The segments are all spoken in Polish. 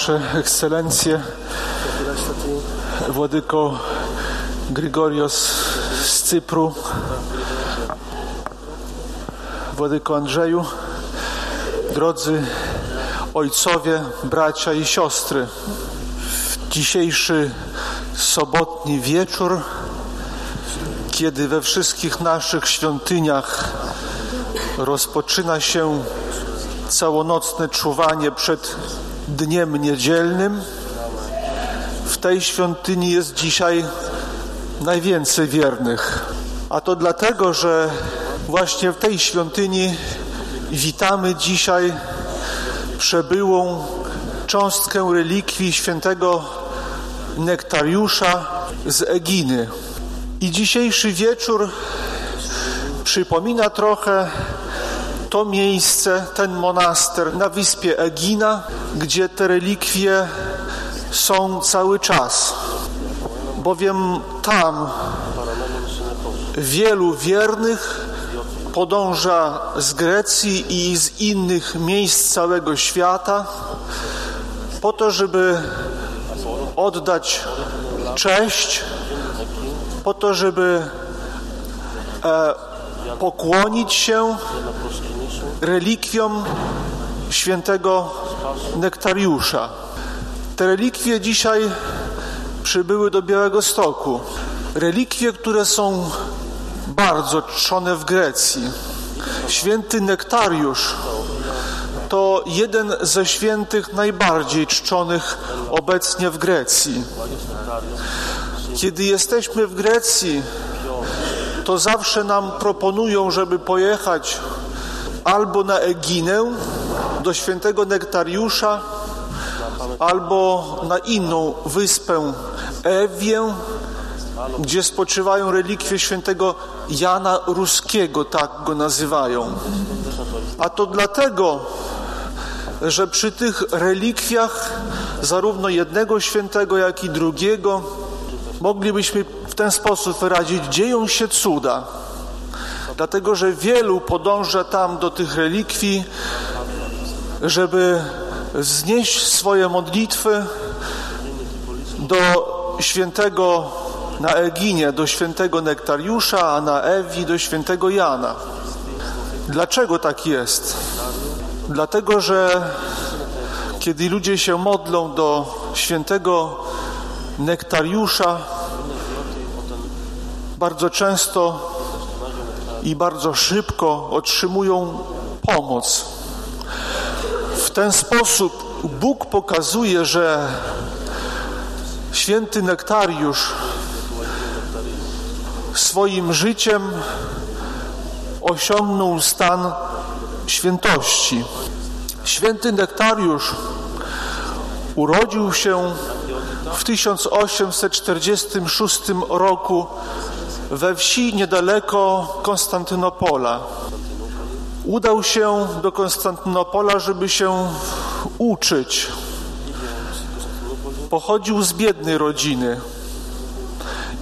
Wasze Ekscelencje, Władyko Grigorios z Cypru, Władyko Andrzeju, drodzy ojcowie, bracia i siostry. W dzisiejszy sobotni wieczór, kiedy we wszystkich naszych świątyniach rozpoczyna się całonocne czuwanie przed dniem niedzielnym. W tej świątyni jest dzisiaj najwięcej wiernych. A to dlatego, że właśnie w tej świątyni witamy dzisiaj przebyłą cząstkę relikwii świętego Nektariusza z Eginy. I dzisiejszy wieczór przypomina trochę to miejsce, ten monaster na wyspie Egina, gdzie te relikwie są cały czas. Bowiem tam wielu wiernych podąża z Grecji i z innych miejsc całego świata po to, żeby oddać cześć, po to, żeby e, pokłonić się relikwiom świętego Nektariusza. Te relikwie dzisiaj przybyły do Białego Stoku. Relikwie, które są bardzo czczone w Grecji. Święty Nektariusz to jeden ze świętych najbardziej czczonych obecnie w Grecji. Kiedy jesteśmy w Grecji, to zawsze nam proponują, żeby pojechać albo na Eginę do świętego Nektariusza, albo na inną wyspę Ewię, gdzie spoczywają relikwie świętego Jana Ruskiego, tak go nazywają. A to dlatego, że przy tych relikwiach zarówno jednego świętego, jak i drugiego moglibyśmy w ten sposób wyrazić, dzieją się cuda. Dlatego, że wielu podąża tam do tych relikwii, żeby znieść swoje modlitwy do świętego na Eginie, do świętego Nektariusza, a na Ewi do świętego Jana. Dlaczego tak jest? Dlatego, że kiedy ludzie się modlą do świętego Nektariusza, bardzo często i bardzo szybko otrzymują pomoc. W ten sposób Bóg pokazuje, że święty Nektariusz swoim życiem osiągnął stan świętości. Święty Nektariusz urodził się w 1846 roku we wsi niedaleko Konstantynopola. Udał się do Konstantynopola, żeby się uczyć. Pochodził z biednej rodziny.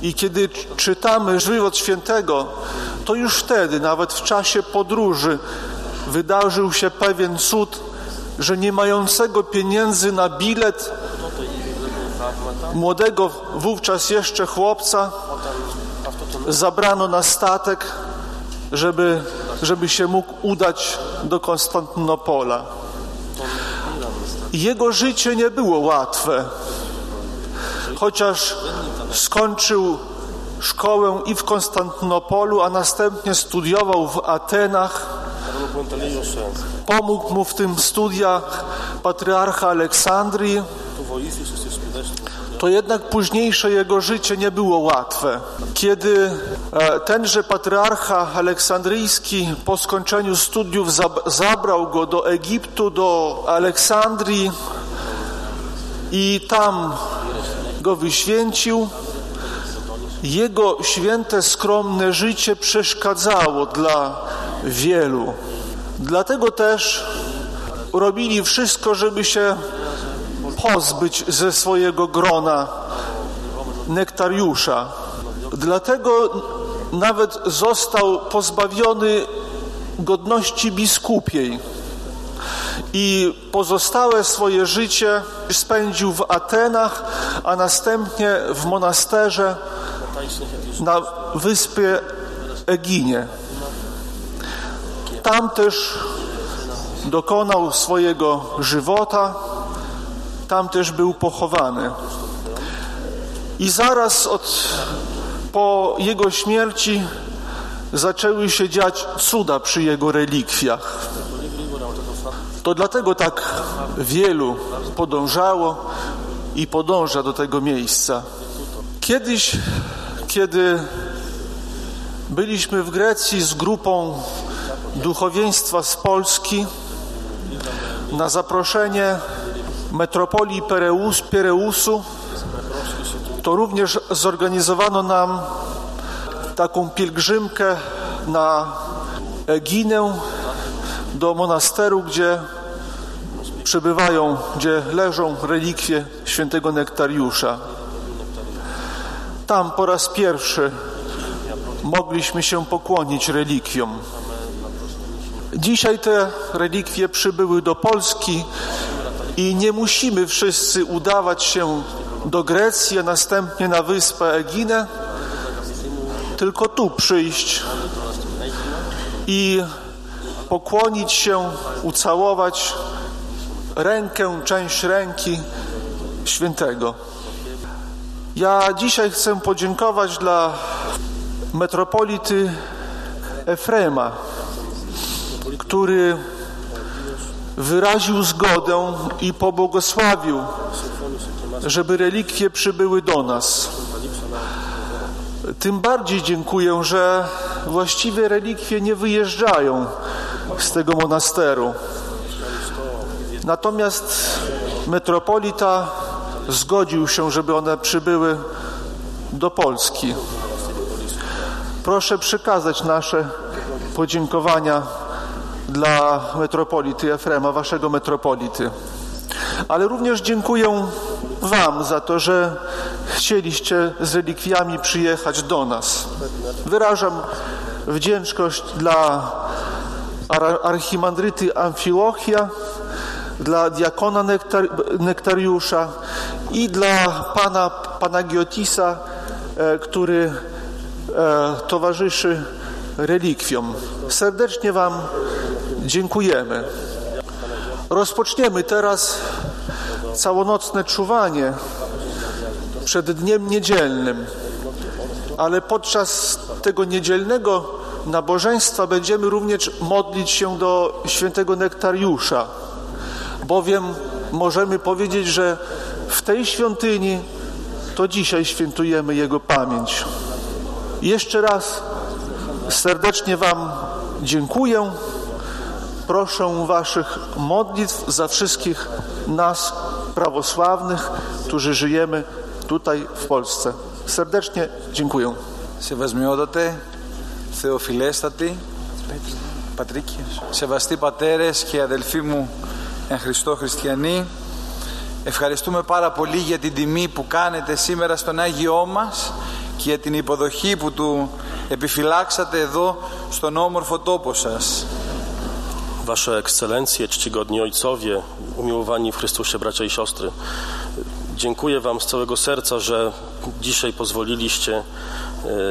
I kiedy czytamy żywot świętego, to już wtedy, nawet w czasie podróży, wydarzył się pewien cud, że nie mającego pieniędzy na bilet, młodego wówczas jeszcze chłopca, zabrano na statek, żeby, żeby się mógł udać do Konstantynopola. Jego życie nie było łatwe, chociaż skończył szkołę i w Konstantynopolu, a następnie studiował w Atenach. Pomógł mu w tym studiach patriarcha Aleksandrii. To jednak późniejsze jego życie nie było łatwe. Kiedy e, tenże patriarcha aleksandryjski po skończeniu studiów zabrał go do Egiptu, do Aleksandrii i tam go wyświęcił, jego święte, skromne życie przeszkadzało dla wielu. Dlatego też robili wszystko, żeby się pozbyć ze swojego grona nektariusza. Dlatego nawet został pozbawiony godności biskupiej i pozostałe swoje życie spędził w Atenach, a następnie w monasterze na wyspie Eginie. Tam też dokonał swojego żywota, tam też był pochowany. I zaraz od, po jego śmierci zaczęły się dziać cuda przy jego relikwiach. To dlatego tak wielu podążało i podąża do tego miejsca. Kiedyś, kiedy byliśmy w Grecji z grupą duchowieństwa z Polski, na zaproszenie metropolii Pereus, Pereusu, to również zorganizowano nam taką pielgrzymkę na Eginę do monasteru, gdzie przebywają, gdzie leżą relikwie świętego Nektariusza. Tam po raz pierwszy mogliśmy się pokłonić relikwiom. Dzisiaj te relikwie przybyły do Polski i nie musimy wszyscy udawać się do Grecji, a następnie na wyspę Eginę, tylko tu przyjść i pokłonić się, ucałować rękę, część ręki świętego. Ja dzisiaj chcę podziękować dla metropolity Efrema, który wyraził zgodę i pobłogosławił, żeby relikwie przybyły do nas. Tym bardziej dziękuję, że właściwie relikwie nie wyjeżdżają z tego monasteru. Natomiast metropolita zgodził się, żeby one przybyły do Polski. Proszę przekazać nasze podziękowania dla metropolity Efrema, waszego metropolity. Ale również dziękuję Wam za to, że chcieliście z relikwiami przyjechać do nas. Wyrażam wdzięczność dla archimandryty Amfilochia, dla diakona Nektar Nektariusza i dla pana Panagiotisa, e, który e, towarzyszy relikwiom. Serdecznie Wam dziękujemy. Rozpoczniemy teraz całonocne czuwanie przed dniem niedzielnym, ale podczas tego niedzielnego nabożeństwa będziemy również modlić się do świętego Nektariusza, bowiem możemy powiedzieć, że w tej świątyni to dzisiaj świętujemy Jego pamięć. Jeszcze raz serdecznie Wam dziękuję. Proszę Waszych modlitw za wszystkich nas, prawosławnych, którzy żyjemy tutaj w Polsce. Serdecznie dziękuję. Σεβασμιότατε, Θεοφιλέστατοι, Πατρίκιος, σεβαστοί πατέρες και αδελφοί μου εν Χριστώ Χριστιανοί, ευχαριστούμε πάρα πολύ για την τιμή που κάνετε σήμερα στον Άγιό μας και για την υποδοχή που του επιφυλάξατε εδώ στον όμορφο tόπο σας. Wasze ekscelencje, czcigodni ojcowie, umiłowani w Chrystusie bracia i siostry, dziękuję Wam z całego serca, że dzisiaj pozwoliliście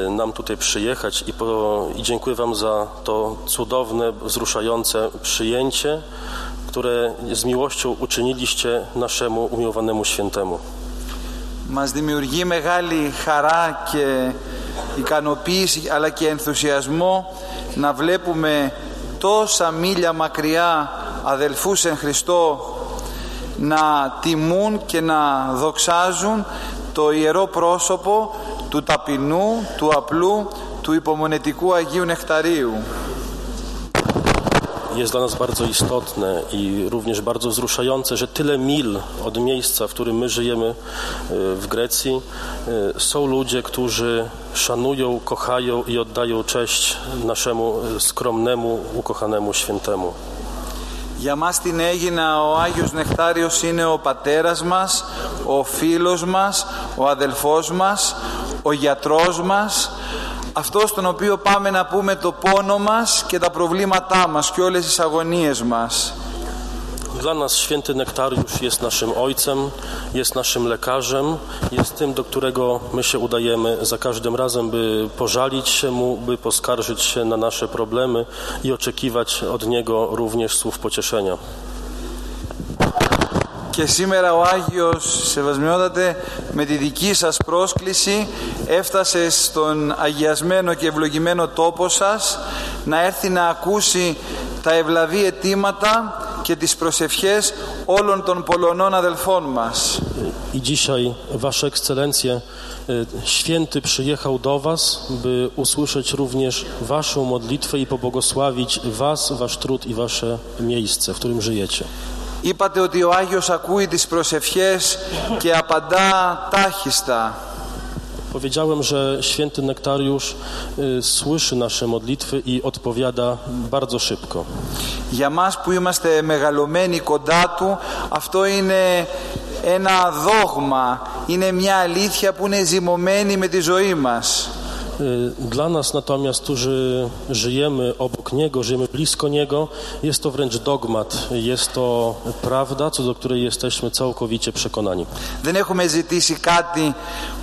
e, nam tutaj przyjechać i, po, i dziękuję Wam za to cudowne, wzruszające przyjęcie, które z miłością uczyniliście naszemu umiłowanemu świętemu. Μας δημιουργεί μεγάλη χαρά και ικανοποίηση αλλά και ενθουσιασμό να βλέπουμε τόσα μίλια μακριά αδελφούς εν Χριστώ να τιμούν και να δοξάζουν το ιερό πρόσωπο του ταπεινού, του απλού, του υπομονετικού Αγίου Νεκταρίου. jest dla nas bardzo istotne i również bardzo wzruszające, że tyle mil od miejsca, w którym my żyjemy e, w Grecji, e, są ludzie, którzy szanują, kochają i oddają cześć naszemu e, skromnemu, ukochanemu świętemu. Για μας την Αίγινα ο Άγιος Νεκτάριος είναι ο πατέρας μας, ο φίλος μας, ο αδελφός μας, ο γιατρός μας, αυτός τον οποίο πάμε να πούμε το πόνο μας και τα προβλήματά μας και όλες τις αγωνίες μας. Dla nas święty Nektariusz jest naszym ojcem, jest naszym lekarzem, jest tym, do którego my się udajemy za każdym razem, by pożalić się mu, by poskarżyć się na nasze problemy i oczekiwać od niego również słów pocieszenia. Και σήμερα ο Άγιος Σεβασμιότατε με τη δική σας πρόσκληση έφτασε στον αγιασμένο και ευλογημένο τόπο σας να έρθει να ακούσει τα ευλαβή αιτήματα και τις προσευχές όλων των Πολωνών αδελφών μας. I dzisiaj, Wasze Ekscelencje, y, święty przyjechał do Was, by usłyszeć również Waszą modlitwę i pobłogosławić Was, Wasz trud i Wasze miejsce, w którym żyjecie. Είπατε ότι ο Άγιος ακούει τις προσευχές και απαντά τάχιστα. Powiedziałem, że święty Nektariusz y, słyszy nasze modlitwy i odpowiada bardzo szybko. Για μας που είμαστε μεγαλωμένοι κοντά Του, αυτό είναι ένα δόγμα, είναι μια αλήθεια που είναι ζυμωμένη με τη ζωή μας. Y, Dla nas natomiast, którzy żyjemy obok Niego, żyjemy blisko Niego, jest to wręcz dogmat, jest to prawda, co do której jesteśmy całkowicie przekonani. Δεν έχουμε ζητήσει κάτι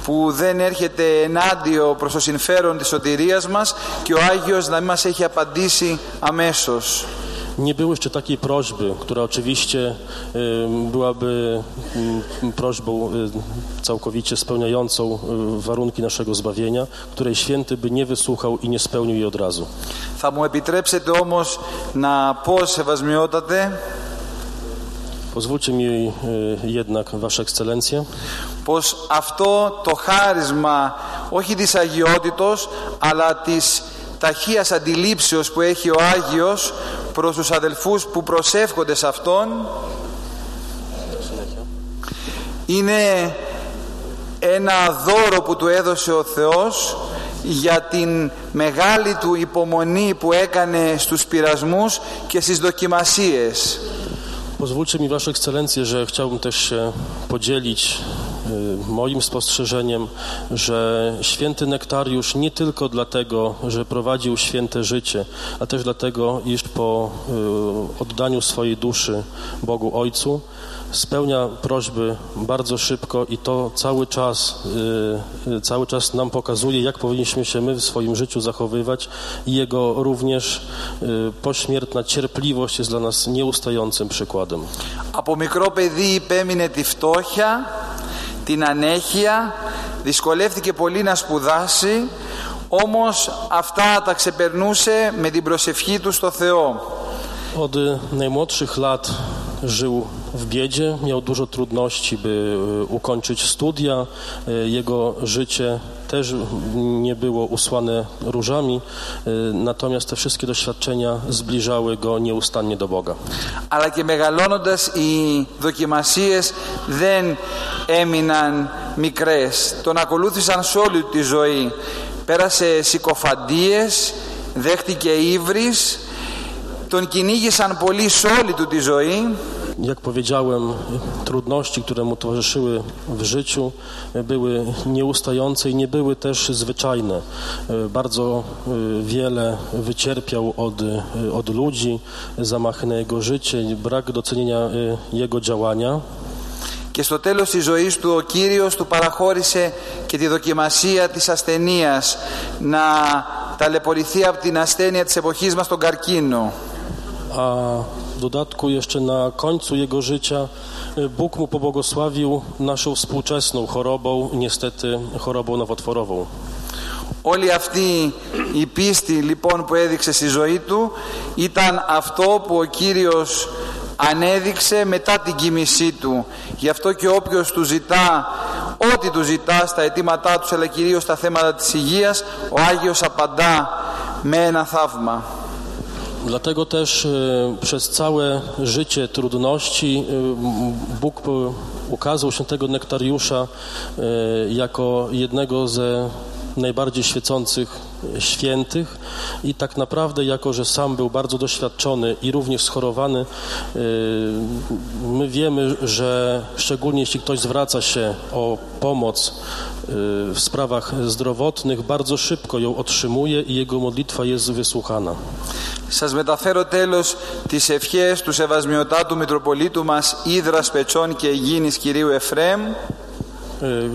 που δεν έρχεται ενάντιο προς το συμφέρον της σωτηρίας μας και ο Άγιος να μην μας έχει απαντήσει αμέσως. Nie było jeszcze takiej prośby, która oczywiście y, byłaby y, prośbą y, całkowicie spełniającą y, warunki naszego zbawienia, której święty by nie wysłuchał i nie spełnił jej od razu. Θα μου επιτρέψετε όμως να πω σεβασμιότατε Pozwólcie mi y, jednak, Wasze Ekscelencje, πως αυτό το χάρισμα όχι της αγιότητος αλλά της ταχείας αντιλήψεως που έχει ο Άγιος προς τους αδελφούς που προσεύχονται σε Αυτόν είναι ένα δώρο που του έδωσε ο Θεός για την μεγάλη του υπομονή που έκανε στους πειρασμούς και στις δοκιμασίες. Pozwólcie mi, Wasze Ekscelencje, że chciałbym też się podzielić y, moim spostrzeżeniem, że święty Nektariusz nie tylko dlatego, że prowadził święte życie, a też dlatego, iż po y, oddaniu swojej duszy Bogu Ojcu spełnia prośby bardzo szybko i to cały czas, y, y, cały czas nam pokazuje, jak powinniśmy się my w swoim życiu zachowywać i jego również y, pośmiertna cierpliwość jest dla nas nieustającym przykładem. Από μικρό παιδί υπέμεινε τη φτώχεια, την ανέχεια, δυσκολεύτηκε πολύ να σπουδάσει, όμως αυτά τα ξεπερνούσε με την προσευχή του στο Θεό. Od y, najmłodszych lat żył w biedzie, miał dużo trudności, by y, ukończyć studia. Y, Jego życie też nie było usłane różami, y, natomiast te wszystkie doświadczenia zbliżały go nieustannie do Boga. Αλλά και μεγαλώνοντας οι δοκιμασίες δεν έμειναν μικρές. Τον ακολούθησαν σε όλη τη ζωή. Πέρασε συκοφαντίες, δέχτηκε ύβρις, τον κυνήγησαν πολύ σε όλη του τη ζωή Jak powiedziałem, trudności, które mu towarzyszyły w życiu, były nieustające i nie były też zwyczajne. Bardzo y, wiele wycierpiał od, y, od ludzi, zamachy na jego życie, brak docenienia y, jego działania. και στο τέλος της ζωής του ο Κύριος του παραχώρησε και τη δοκιμασία της ασθενείας να ταλαιπωρηθεί από την ασθένεια της εποχής μας τον καρκίνο. A w Dodatku jeszcze na końcu jego życia y, Bóg mu pobłogosławił naszą współczesną chorobą, niestety chorobą nowotworową. Όλη αυτή η πίστη λοιπόν που έδειξε στη ζωή του ήταν αυτό που ο Κύριος ανέδειξε μετά την κοίμησή του. Γι' αυτό και όποιος του ζητά, ό,τι του ζητά στα αιτήματά τους, αλλά κυρίως στα θέματα της υγείας, ο Άγιος απαντά με ένα θαύμα. Dlatego też y, przez całe życie trudności m, Bóg po- ukazał świętego Nektariusza y, jako jednego ze najbardziej świecących świętych i tak naprawdę jako, że sam był bardzo doświadczony i również schorowany, y, my wiemy, że szczególnie jeśli ktoś zwraca się o pomoc y, w sprawach zdrowotnych, bardzo szybko ją otrzymuje i jego modlitwa jest wysłuchana. Σας μεταφέρω τέλος τις ευχές του Σεβασμιωτάτου Μητροπολίτου μας Ήδρας Πετσών και Αιγίνης Κυρίου Εφρέμ Y,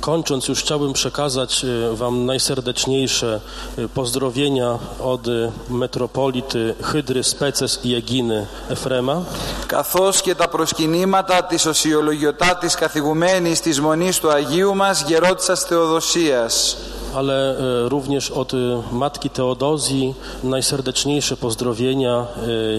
Kończąc, już chciałbym przekazać y, Wam najserdeczniejsze y, pozdrowienia od y, metropolity Hydry, Speces i Eginy Efrema, καθώς και τα προσκυνήματα της οσιολογιωτάτης καθηγουμένης της Μονής του Αγίου μας Γερόντισσας Θεοδοσίας. ale y, również od y, Matki Teodozji najserdeczniejsze pozdrowienia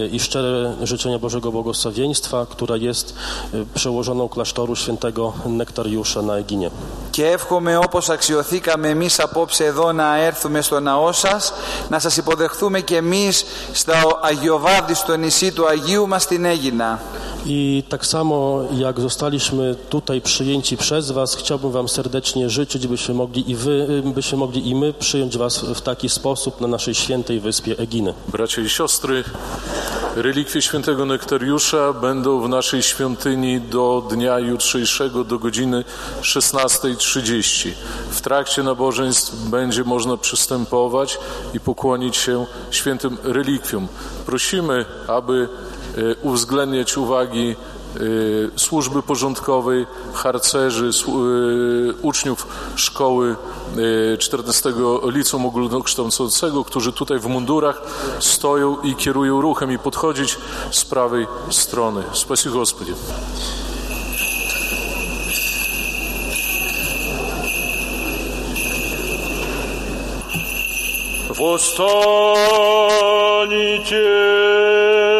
y, i szczere życzenia Bożego Błogosławieństwa, która jest y, przełożoną klasztoru świętego Nektariusza na Eginie. Και εύχομαι όπως αξιοθήκαμε εμείς απόψε εδώ να έρθουμε στο ναό σας, να σας υποδεχθούμε και εμείς στο Αγιοβάδι στο νησί του Αγίου μας στην Έγινα. I tak samo jak zostaliśmy tutaj przyjęci przez Was, chciałbym Wam serdecznie życzyć, byśmy mogli i Wy, byśmy mogli i my przyjąć Was w taki sposób na naszej świętej wyspie Eginy. Bracia i siostry, relikwie świętego Nektariusza będą w naszej świątyni do dnia jutrzejszego do godziny 16.30. W trakcie nabożeństw będzie można przystępować i pokłonić się świętym relikwiom. Prosimy, aby e, uwzględniać uwagi służby porządkowej, harcerzy, słu- e, uczniów szkoły e, 14 Liceum Ogólnokształcącego, którzy tutaj w mundurach stoją i kierują ruchem i podchodzić z prawej strony. Spasi Господи. Восстанете!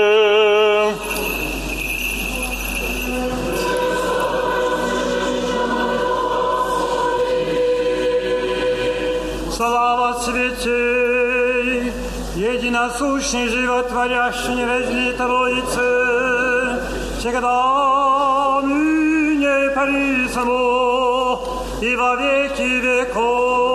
Слава святей, единосущный, животворящий, невезли Троицы, всегда ныне и присно и во веки веков.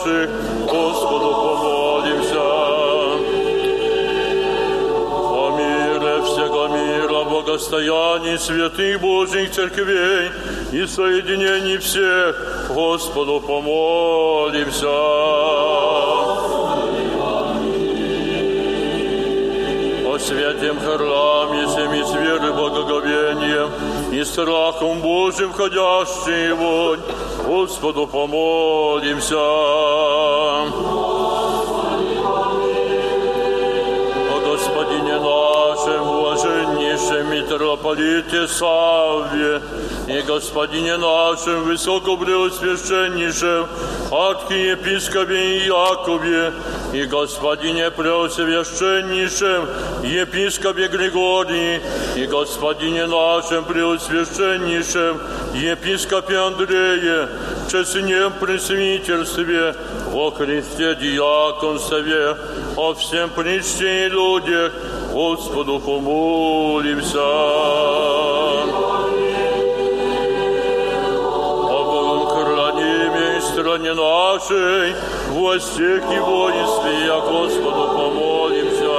Наших, Господу помолимся. О мире всего мира, благостоянии святых Божьих церквей и соединении всех, Господу помолимся. О святем храме, всеми с верой благоговением и страхом Божьим входящий вонь, Господу помолимся. Митрополите Савве, и Господине нашем, высокопреосвященнейшем, архиепископе Якове, и Господине преосвященнейшем, епископе Григории, и Господине нашем преосвященнейшем, епископе Андрее, честнем пресвитерстве, во Христе диаконстве, о всем причте и людях, Господу помолимся. О Богом хранимой стране нашей, во всех его и Господу помолимся.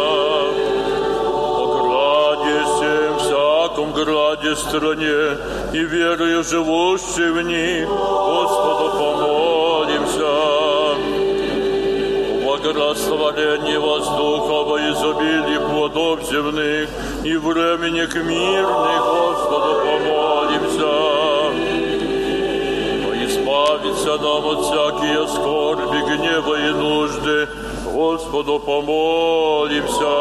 О граде всем, всяком граде стране, и верою живущей в них, Господу помолимся. О благорастворении воздуха во изобилии плодов земных и временях мирных, Господу помолимся. Но избавиться нам от всякие скорби, гнева и нужды, Господу помолимся.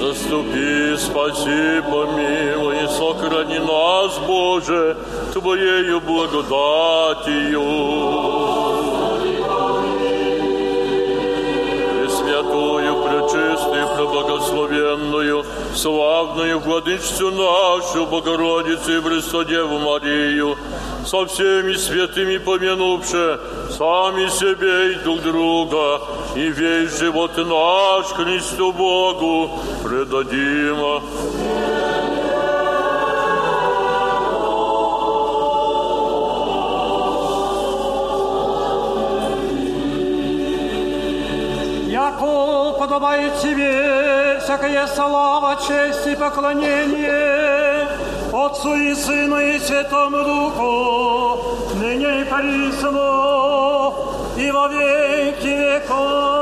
Заступи, спаси, помилуй, и сохрани нас, Боже, Твоею благодатью. Пресвятую, пречистую, преблагословенную, славную владычцу нашу, Богородицу и Престодеву Марию, со всеми святыми помянувши сами себе и друг друга, и весь живот наш Христу Богу предадим. Подобает тебе всякая слава, честь и поклонение Отцу и Сыну и Святому Духу, ныне и присно, и во веки веков.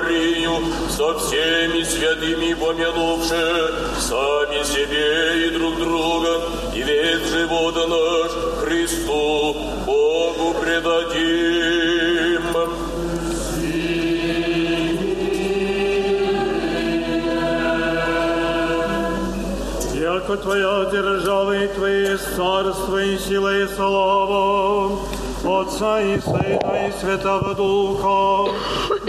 Марию, со всеми святыми помянувши, сами себе и друг друга, и весь живота наш Христу, Богу предадим. Яко Твоя держава и Твое царство и сила и слава, Отца и Сына и Святого Духа,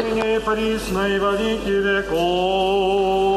ныне и присно и во веки веков.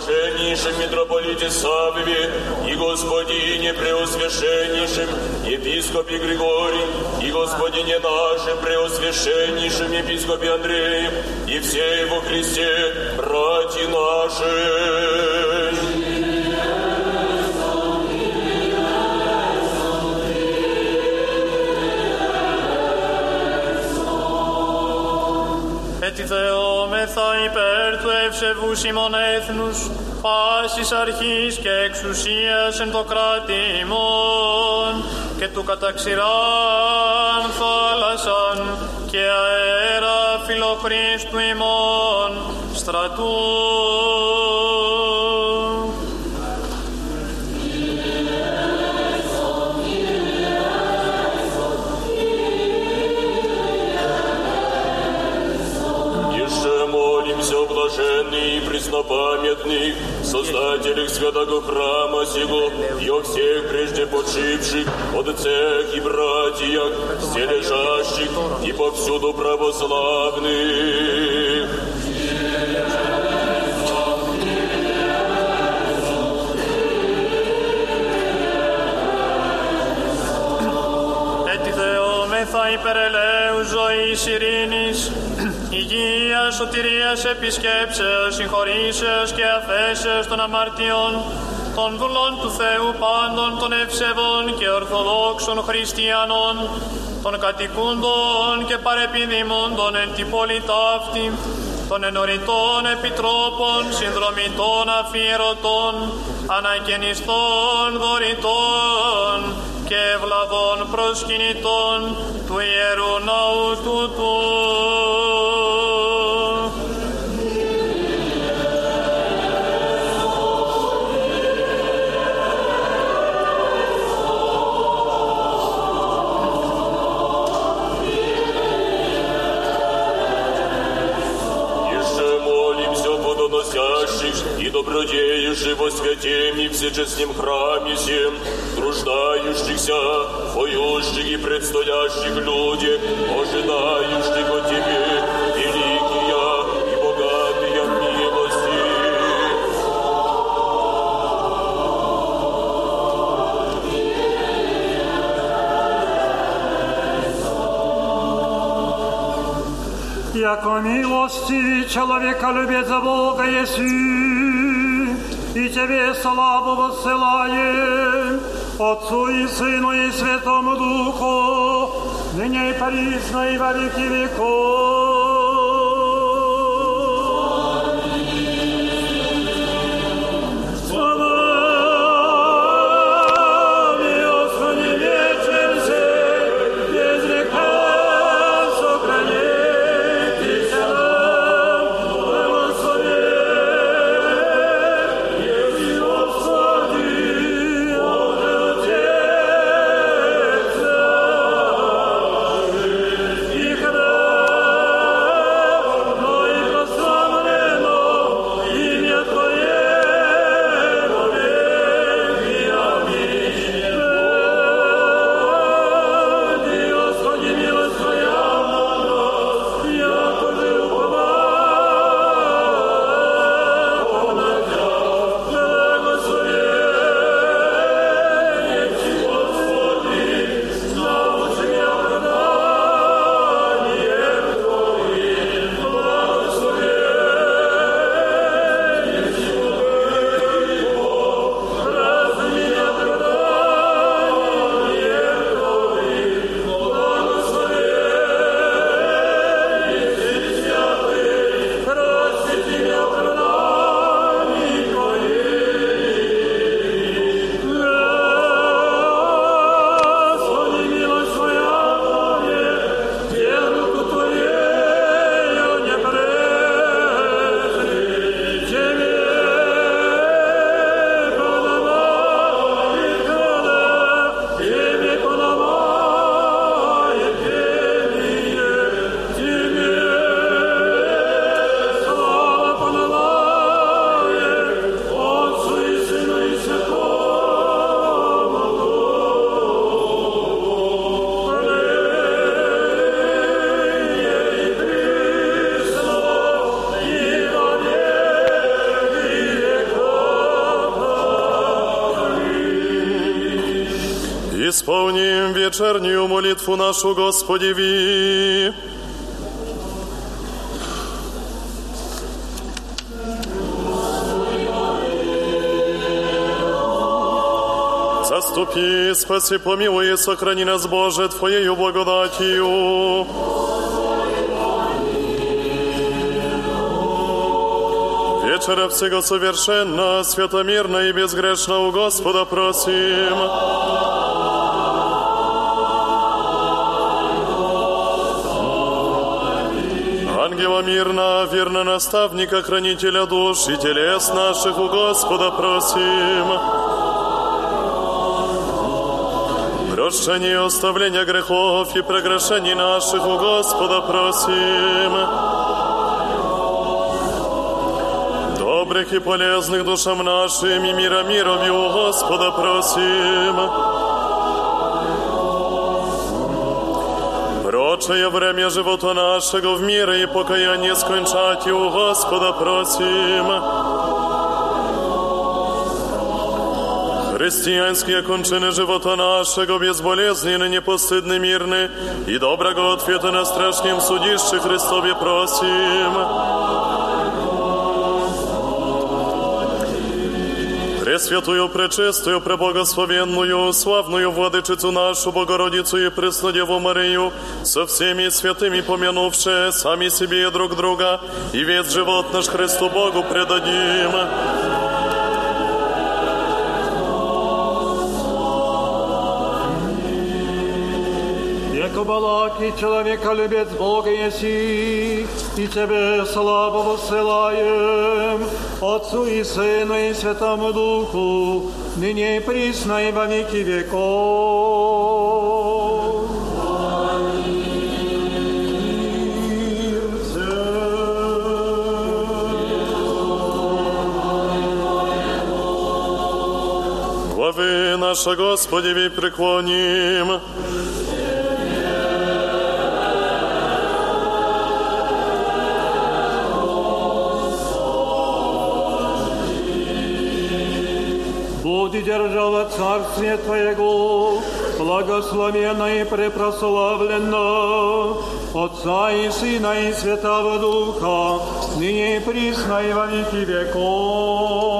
Блаженнейшем митрополите Савве и Господине Преосвященнейшем епископе Григорий и Господине нашем Преосвященнейшем епископе Андреем и все его Христе, братья наши. Etite θεόμεθα υπέρ του ευσεβούς ημών έθνους, πάσης αρχής και εξουσίας εν το κράτη ημών, και του καταξηράν θάλασσαν και αέρα φιλοχρίστου ημών στρατού. преснопамятных, создателях святого храма сего, и о всех прежде почивших, отцах и братьях, все лежащих и повсюду православных. Έτσι θεόμεθα υπερελαίου ζωής ειρήνης, υγείας, σωτηρίας, επισκέψεως, συγχωρήσεως και αφέσεως των αμαρτιών, των δουλών του Θεού πάντων των ευσεβών και ορθοδόξων χριστιανών, των κατοικούντων και παρεπιδημούντων εν τη πόλη ταύτη, των ενωρητών επιτρόπων, συνδρομητών αφιερωτών, αναγενιστών δωρητών και ευλαβών προσκυνητών του Ιερού Ναού τούτου. Во святем и всечестнем храме сем, труждающихся, поющих и предстоящих людях, ожидающих от Тебе, великие и богатые милости. Яко милости человека любит за Бога еси, и Тебе славу воссылаем, Отцу и Сыну и Святому Духу, ныне и присно и во веки веков. вечернюю молитву нашу Господеви. Заступи, спаси, помилуй и сохрани нас, Боже, Твоею благодатью. Вечера всего совершенно, святомирно и безгрешно у Господа просим. Мирно, верно наставника, хранителя душ и телес наших у Господа просим. Прощение и оставление грехов и прегрешений наших у Господа просим. Добрых и полезных душам нашим и мира мировью у Господа просим. Прочее время живота нашего в мире и покаяние скончать и у Господа просим. Христианские кончины живота нашего безболезненны, непостыдны, мирны и доброго ответа на страшном судище Христове просим. Пресвятую, пречистую, преблагословенную, славную Владычицу нашу, Богородицу и Преснодеву Марию, со всеми святыми помянувши сами себе и друг друга, и весь живот наш Христу Богу предадим. Балаки человека любец Бога еси, и Тебе славу воссылаем, Отцу и Сыну и Святому Духу, ныне и присно и во веки веков. Главы наша Господи, преклоним. Буди держава царствие Твоего, благословенно и препрославленно, Отца и Сына и Святого Духа, ныне и присно и во веки веков.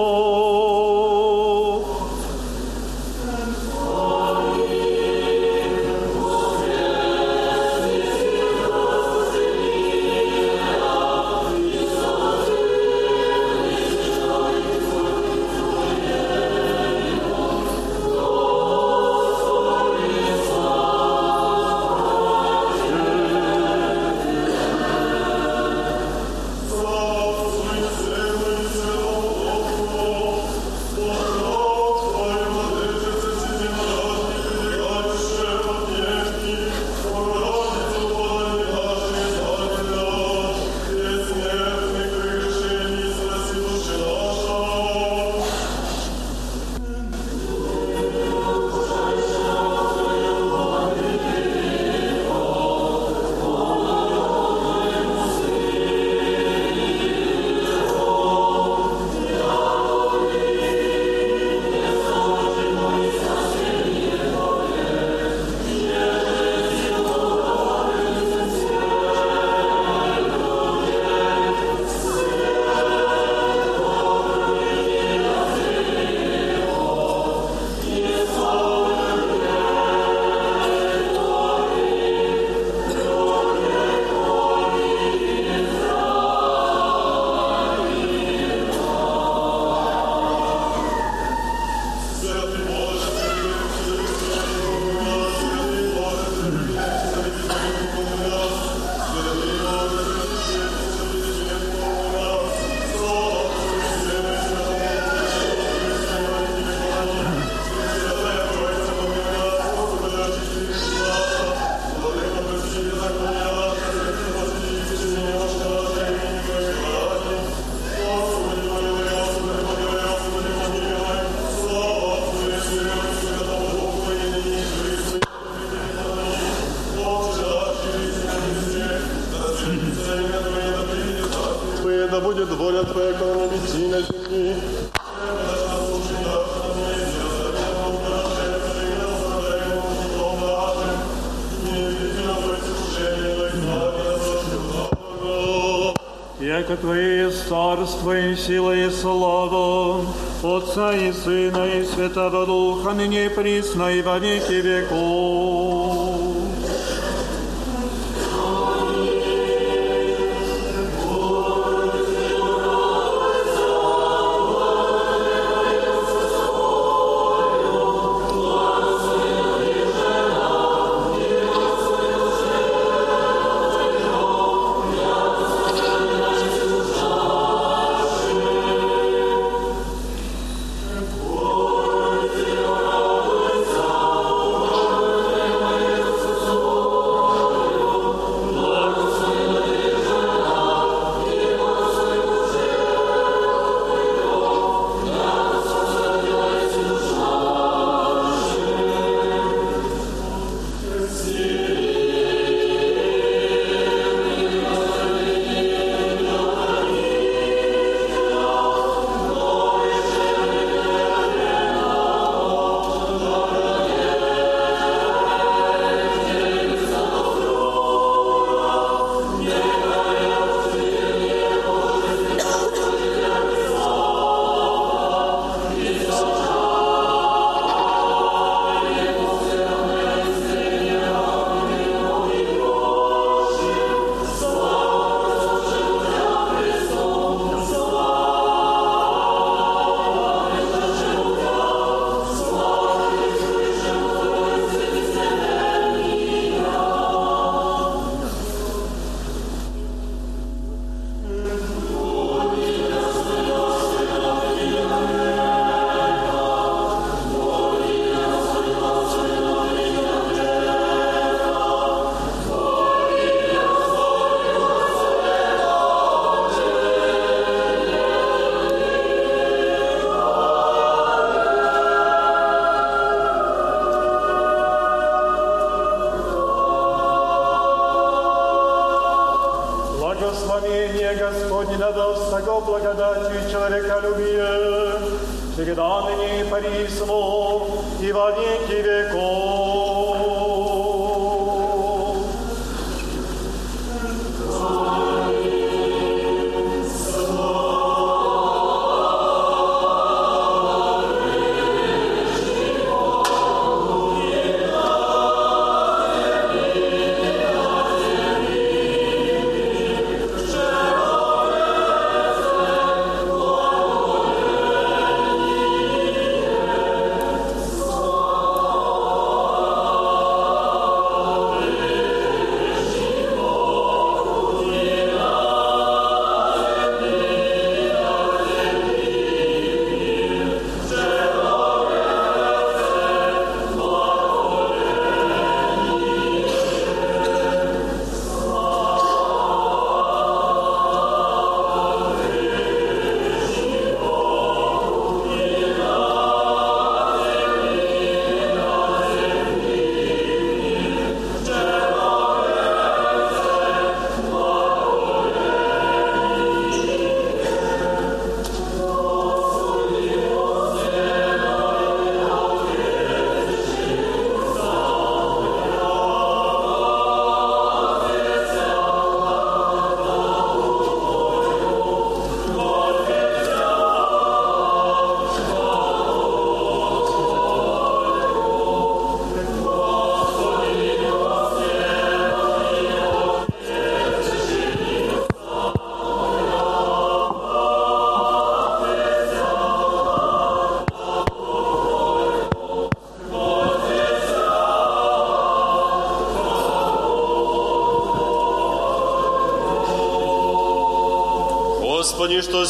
И Сына и Святого Духа, ныне и присно и во веки веков.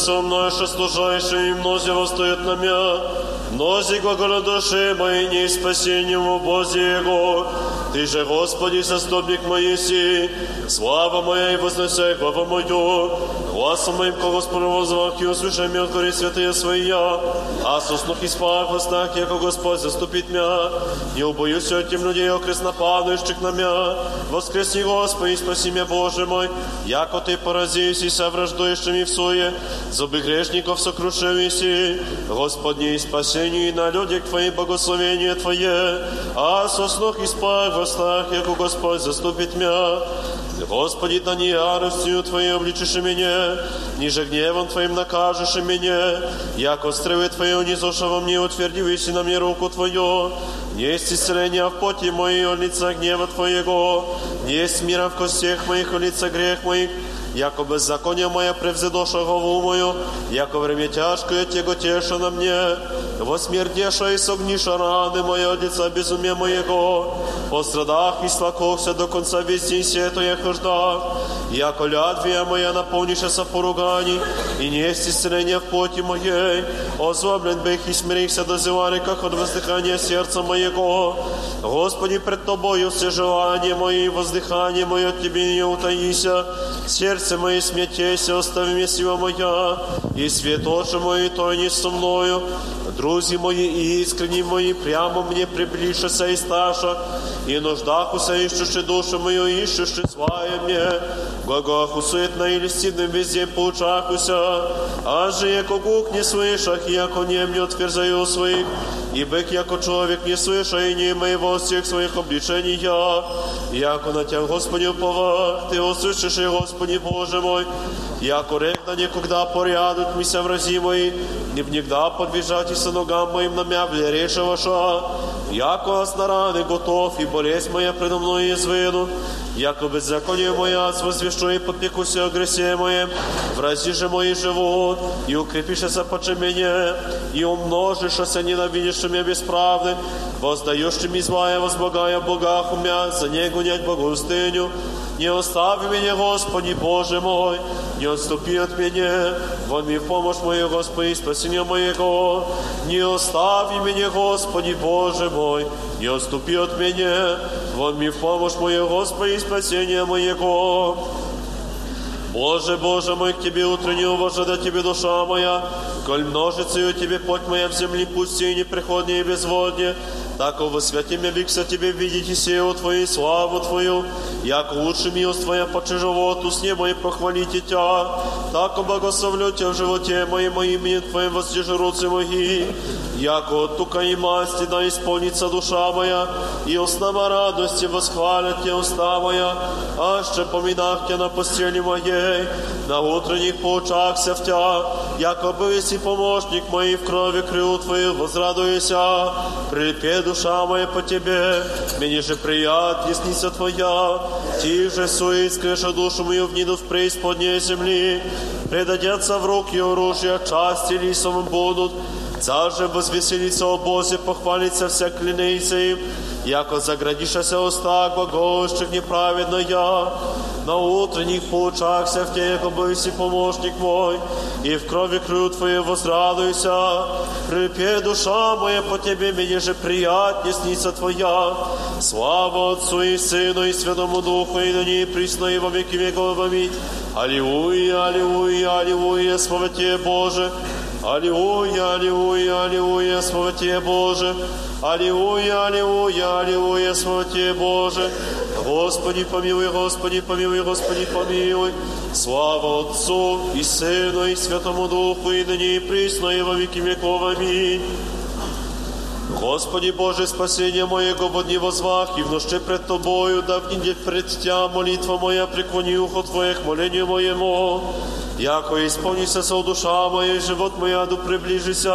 Со мной, что служайший, и мнози восстоит на мя, мнози глагола души моей, не спасением в Бозе Его. Ты же, Господи, заступник моей си, слава моя и вознесай глава мою, гласом моим ко Господу возвах и услышай меня от гори святые своя, а соснух и спах во снах, яко Господь заступит мя, не убоюсь от тем людей окресно падающих на мя, воскресни, Господи, спаси меня, Боже мой, яко Ты поразись и со враждующими в суе, зубы грешников сокрушивиси, Господи, спаси спасении, и на людях Твоих благословение Твое, а со снох и спах во снах, яко Господь заступит мя. Господи, да не яростью Твоей обличишь меня, ниже гневом Твоим накажешь меня, яко стрелы Твою низоша во мне, утвердивись на мне руку Твою, не есть исцеления в поте моей, от лица гнева Твоего, не есть мира в костях моих, от лица грех моих, яко беззаконие мое превзедоша голову мою, яко время тяжкое тего теша на мне, восмердеша и согниша раны мои от лица безумия моего, по страдах и слакохся до конца весь день сето я хождах, яко лядвия моя наполнишься поруганий, и не есть исцеление в поте моей, озлоблен бых и смирихся дозывали, как от воздыхания сердца моего. Господи, пред Тобою все желания мои, воздыхание мое от Тебе не утаися, сердце мое смятейся, остави мне сила моя, и свет очи мои, то не со мною, Друзі мої і іскрені мої, прямо мені приближися і сташа, і нуждахуся, ищущи душу мою, ищущи свое мне, глагоху суетно и листивным везде поучахуся, а же яко гук не слышах, и яко не мне отверзаю своих, и бык яко человек не слыша, и не моего всех своих обличений я, яко на Тебя, Господи, уповах, Ты услышишь, и Господи Боже мой, яко рекна никогда порядок мися врази мои, не внегда подвижатися ногам моим на мя влереша ваша, яко аз на раны готов, и болезнь моя предо мной изведу, яко беззаконие моя возвещу и попекуся о гресе моем, врази же мой живот, и укрепишься поче меня, и умножишься ненавидишь меня бесправны, воздающим злая, возблагая Богах умя, за не гонять Богустыню, не остави меня, Господи Боже мой, не отступи от меня, мне в помощь мою, Господи, спасение моего. Не остави меня, Господи Боже мой, не отступи от меня, мне в помощь мою, Господи, спасение моего. Боже, Боже мой, к Тебе утренне уважада Тебе душа моя, коль у Тебе путь моя в земле пусти и неприходнее и безводнее, так во святи меня бикся Тебе видеть и сею Твою, славу Твою, як лучше милость Твоя почи животу, с небо и похвалите Тя, так благословлю Тя в животе моем, моим именем Твоим воздержи руцы мои, яко от тука и масти да исполнится душа моя, и основа радости восхвалят Тя уста моя, аще поминах Тя на постели моей, на утренних поучахся в Тя, яко быси помощник мой в крови крыл Твоих возрадуйся, прилепе душа моя по Тебе, мне же прият ясница Твоя, Ти же суискаешь душу мою в ниду в преисподней земли, предадятся в руки оружия, части лисом будут, Цар же возвеселится о Бозе, похвалится вся клянется им, яко заградишься уста глаголщик неправедно я, на утренних поучахся в те, яко быси помощник мой, и в крови крю Твоей возрадуйся, припе душа моя по Тебе, мне же приятнее снится Твоя, слава Отцу и Сыну и Святому Духу, и на ней присно и во веки веков. Аминь. Аллилуйя, аллилуйя, аллилуйя, слава Тебе, Боже, Аллилуйя, аллилуйя, аллилуйя, слава Тебе, Боже. Аллилуйя, аллилуйя, аллилуйя, слава Тебе, Боже. Господи, помилуй, Господи, помилуй, Господи, помилуй. Слава Отцу и Сыну и Святому Духу, и ныне и присно, и во веки веков. Аминь. Господи Боже, спасение моего бодни возвах, и в ночи пред Тобою, да вниде пред Тя молитва моя, преклони ухо Твое к молению моему. Яко исполнится со душа моя, и живот моя, да приближися.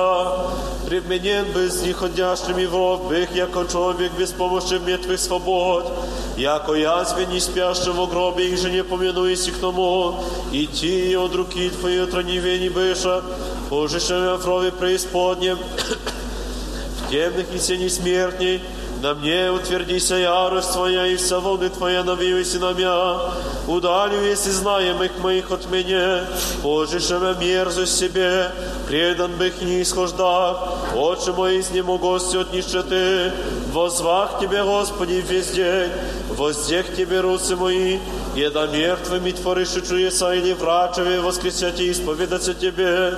Привменен без них ходящими в ров, бых, яко человек без помощи мертвых свобод. Яко язве не спящим в гробе, их же не помянуйся к тому. И ти от руки Твоей отранивени быша, пожишем в рове преисподнем, темных и сеней смертней, на мне утвердися ярость Твоя, и вся волны Твоя навивайся на меня. Удалю, если знаемых моих от меня, пожише ме мерзость себе, предан бых не исхождах, очи мои с нему гости от нищеты, возвах Тебе, Господи, весь день, воздех Тебе руцы мои, еда мертвыми творишь чудеса или врачеве воскресять и исповедаться Тебе,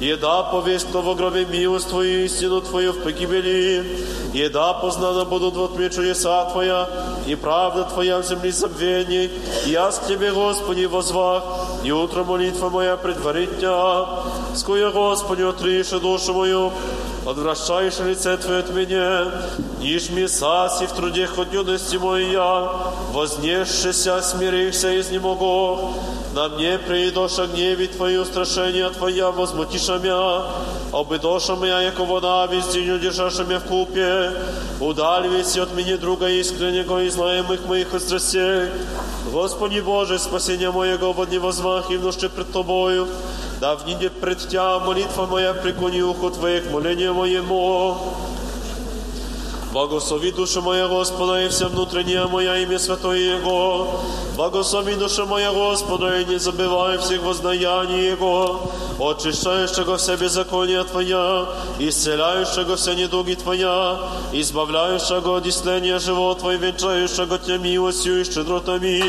еда повесть кто во гробе милость Твою, истину Твою в погибели, еда познана будут во тьме чудеса Твоя, и правда Твоя в земле забвений, я с Тебе, Господи, возвах, и утро молитва моя предварит Тя, скоя, Господи, отриши душу мою, Отвращаешь лице Твое от меня, мне саси в труде хоть юности моя, Вознесшися, смиришься из немого, На мне придоша гневи Твои, устрашения Твоя, возмутиша мя, Обы доша моя, яко вода, везде удержаша мя в купе, Удальвись от меня друга искреннего и знаемых моих страстей. Господи Боже, спасение моего во дни возвах и в ночи пред Тобою, да пред Тя молитва моя преклони ухо Твое к молению моему. Благослови душа моя Господа и вся внутренняя моя имя Святое Его. Благослови душа моя Господа и не забывай всех воздаяний Его, очищающего все беззакония Твоя, исцеляющего все недуги Твоя, избавляющего от исления живот Твой, венчающего Тя милостью и щедротами,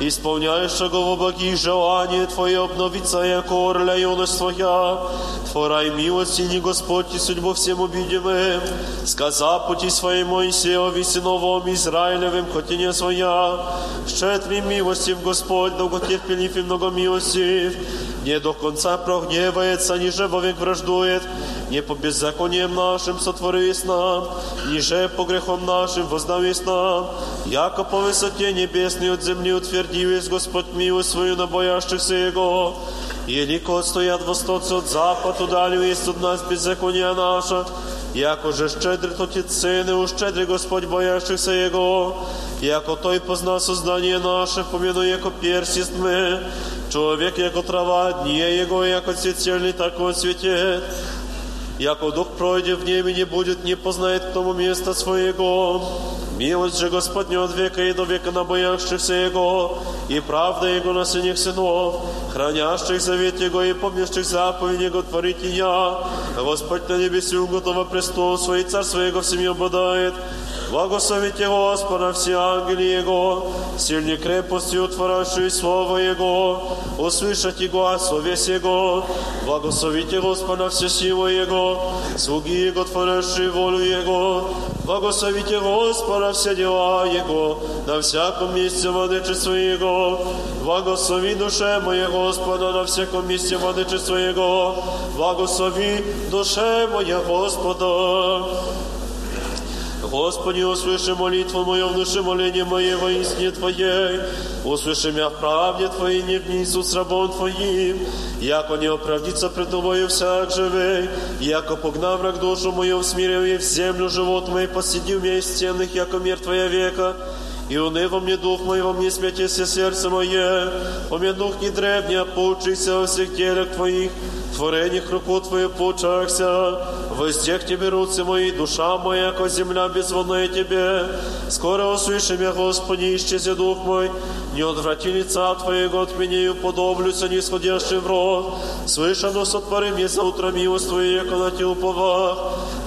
исполняющего во благих желания Твое обновиться, яко орля юность Твоя. Творай милости, не Господь, и судьбу всем увидимым, сказа пути своей Моисеови, сыновом Израилевым, хотине своя, щедрый милостив Господь, долготерпелив и многомилостив, не до конца прогневается, ниже вовек враждует, не по беззакониям нашим сотворись нам, ниже по грехом нашим воздавись нам, яко по высоте небесной от земли утвердивись Господь милость свою на боящихся Его, Елико стоят восток от запад, удалю есть от нас беззакония наша, яко же щедрый Отец Сын, и уж щедрый Господь боящихся Его, яко Той познал создание наше, помяну, яко персист мы, человек, яко трава, дни Его, яко цветельный, так он светит, яко дух пройдет в небе, не будет, не познает к тому места своего. Милость же Господня от века и до века на боящихся Его, и правда Его на сыних сынов, хранящих завет Его и помнящих заповедь Его творить и я. Господь на небесе уготова престол свой, царство Его всеми обладает. Благословите Господа все ангели Его, сильной крепостью утворившие Слово Его, услышать Его, совесть Его. Благословите Господа все силы Его, слуги Его, творившие волю Его. Благословите Господа все дела Его, на всяком месте владычества Его. Благослови душе моя Господа на всяком месте владычества Его. Благослови душе моя Господа. Господи, услыши молитву мою, внуши моление мое во истине Твоей. Услыши меня в правде Твоей, не внизу с рабом Твоим. Яко не оправдится пред Тобою всяк живей, яко погнав враг душу мою, смирил и в землю живот мой, посидил меня из стенных, яко мертвая века. И уныло мне дух мой, во мне смятися сердце мое, во мне дух не древний, а поучися во всех делах Твоих, творениях руку Твою поучахся, воздех Тебе руцы мои, душа моя, ко земля безводная Тебе. Скоро услыши меня, Господи, исчези дух мой, не отврати лица Твоего от меня и уподоблюся нисходящим в рот. Слышано сотвори мне за утро милость Твою, яко на Те уповах.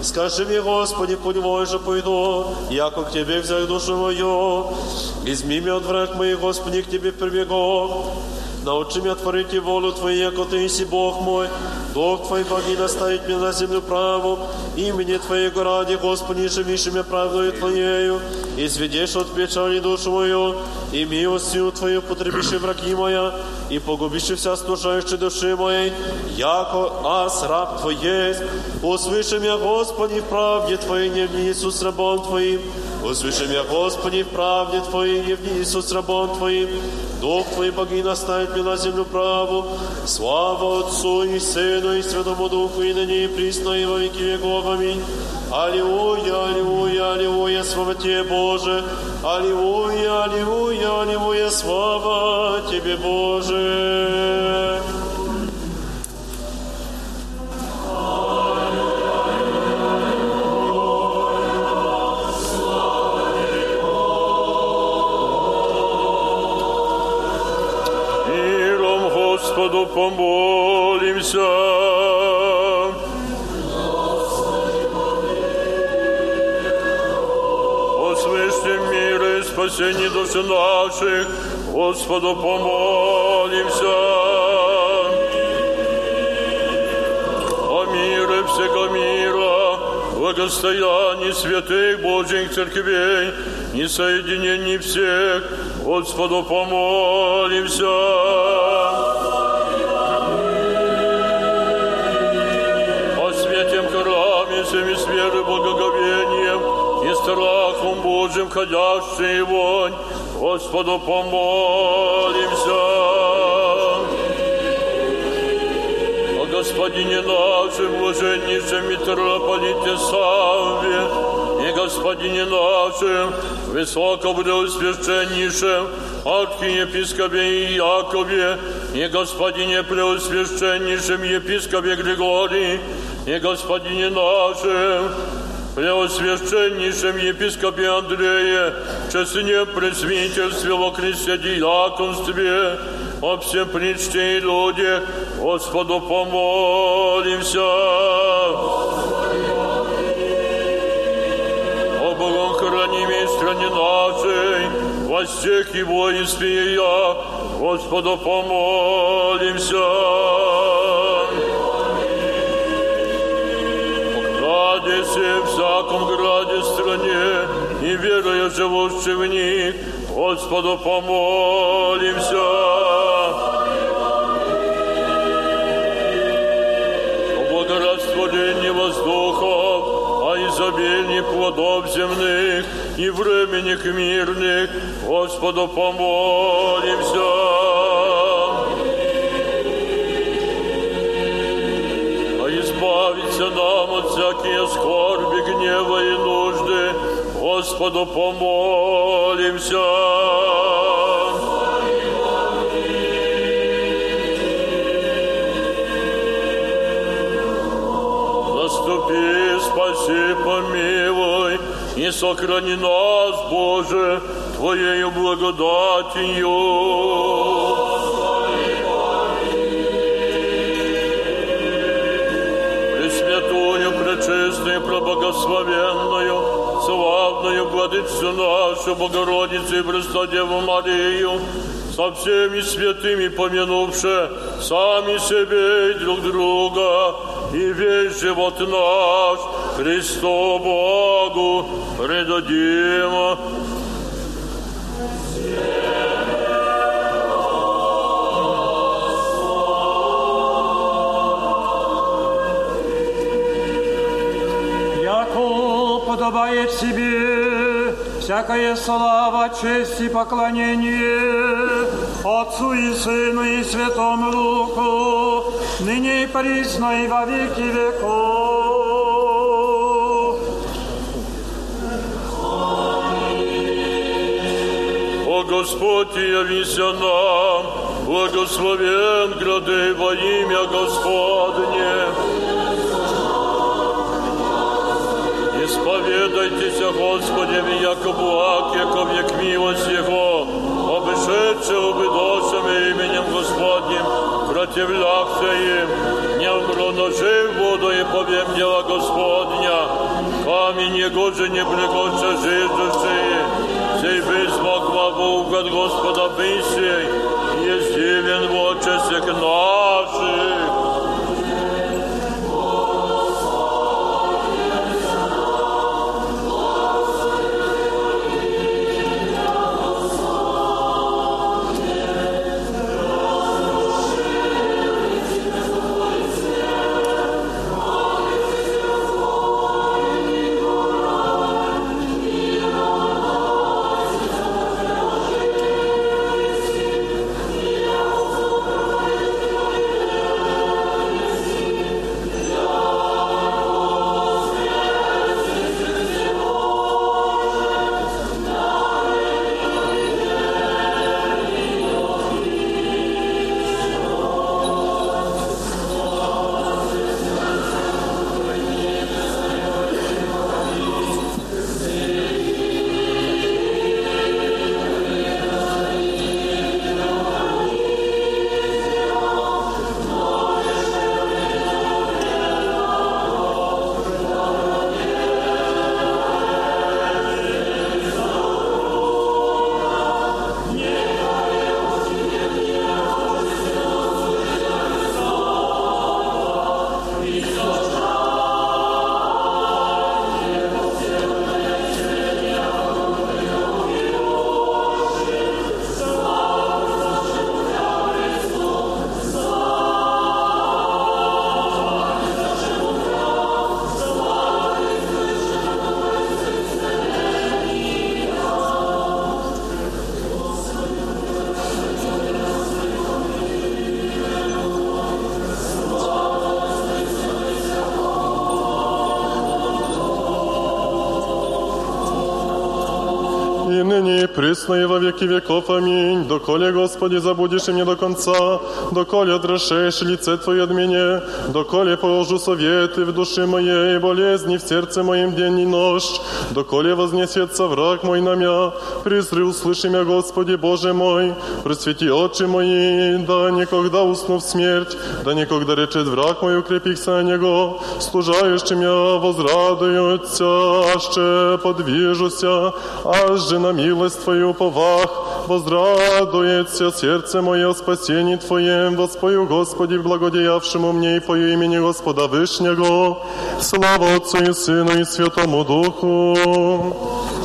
Скажи мне, Господи, путь мой же пойду, яко к Тебе взял душу мою. Изми меня от враг моих, Господи, к Тебе прибегу. Научи меня творить волю Твою, яко Ты си Бог мой. Дух Твой боги наставить меня на землю праву. Имени Твоего ради, Господи, живишь меня правдою Твоею. Изведешь от печали душу мою, и милостью Твою потребишь враги моя, и погубишь вся стужающей души моей, яко аз раб Твой есть. Услыши меня, Господи, в правде Твоей, не в Иисус рабом Твоим. Услыши меня, Господи, в правде Твоей, не в Иисус рабом Твоим. Дух Твой боги наставит меня на землю праву. Слава Отцу и Сыну и Святому Духу, и ныне и присно, и во веки веков. Аминь. Аллилуйя, аллилуйя, аллилуйя, слава Тебе, Боже. Аллилуйя, аллилуйя, аллилуйя, слава Тебе, Боже. Господу помолимся. О свыше мира и спасении души наших, Господу помолимся. О мире всего мира, благостоянии святых Божьих церквей, и соединении всех, Господу помолимся. Божьим ходящий вонь, Господу помолимся. О Господине нашем, блаженнейшем митрополите Савве, и Господине нашем, высокопреосвященнейшем, архиепископе Иакове, и Господине преосвященнейшем епископе Григории, и Господине нашем, Преосвященнейшем епископе Андрея, честне пресвительстве во Христе диаконстве, о всем причте и люди, Господу помолимся. О Богом хранимой стране нашей, во всех и воинстве я, Господу помолимся. Радуйся всяком граде стране, и веруя живущий в них, Господу помолимся. О благорастворении воздухов, о изобилии плодов земных и временных мирных, Господу помолимся. избавиться нам всякие скорби, гнева и нужды. Господу помолимся. Заступи, спаси, помилуй и сохрани нас, Боже, Твоею благодатью. Пречистую, проблагословенную, славную Владычицу нашу, Богородицу и Престодеву Марию, со всеми святыми помянувши сами себе и друг друга, и весь живот наш Христу Богу предадим. Подобает себе всякая слава, честь и поклонение Отцу и Сыну и Святому Духу, ныне и присно и во веки веков. О Господь, явися нам, благословен грады во имя Господне. Исповедайтесь, Господи, яко благ, яко век милость Его, обышедшего бы душами именем Господним, противлявся им, не умру, но жив буду и повем дела Господня. Камень Его же не пригодся жизнь души, сей безмог могу угод Господа быстрей, есть дивен в очи всех наших. веков. Аминь. Доколе, Господи, забудешь и мне до конца, доколе отрешешь лице Твое от меня, доколе положу советы в душе моей, болезни в сердце моем день и ночь, доколе вознесется враг мой на мя, призри услыши меня, Господи, Боже мой, просвети очи мои, да никогда усну в смерть, да никогда речет враг мой, укрепихся на него, служающий меня возрадуются, аще подвижуся, аж же на милость Твою повах, возрадуется сердце мое о спасении Твоем, воспою, Господи, в благодеявшему мне и пою имени Господа Вышнего, слава Отцу и Сыну и Святому Духу.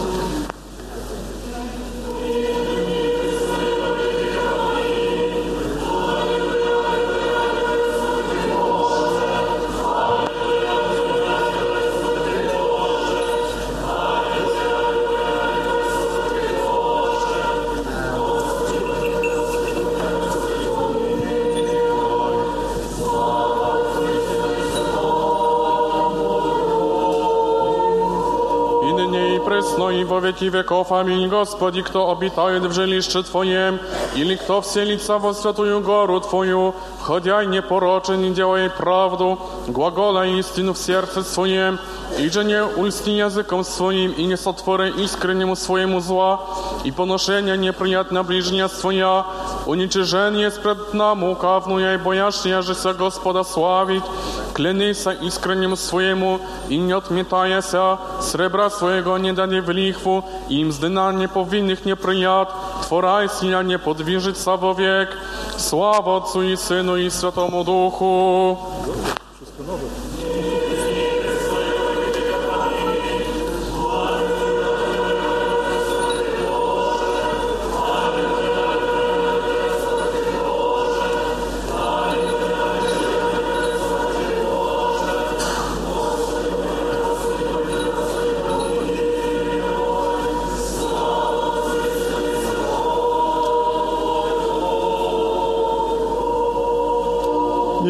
веки веков. Аминь. Господи, кто обитает в жилище Твоем, или кто вселится во святую гору Твою, ходяй непорочен и делай правду, глагола истину в сердце своем, и же не ульсти языком своим, и не сотворы искреннему своему зла, и поношение неприятно ближняя своя, уничижение спред нам укавнуя, и боящая же се Господа славить, клянися искреннему своему, и не отметаяся, сребра своего не дади в лихву, и мзды на неповинных не прият, творай сия не подвижится вовек. Слава Отцу и Сыну и Святому Духу.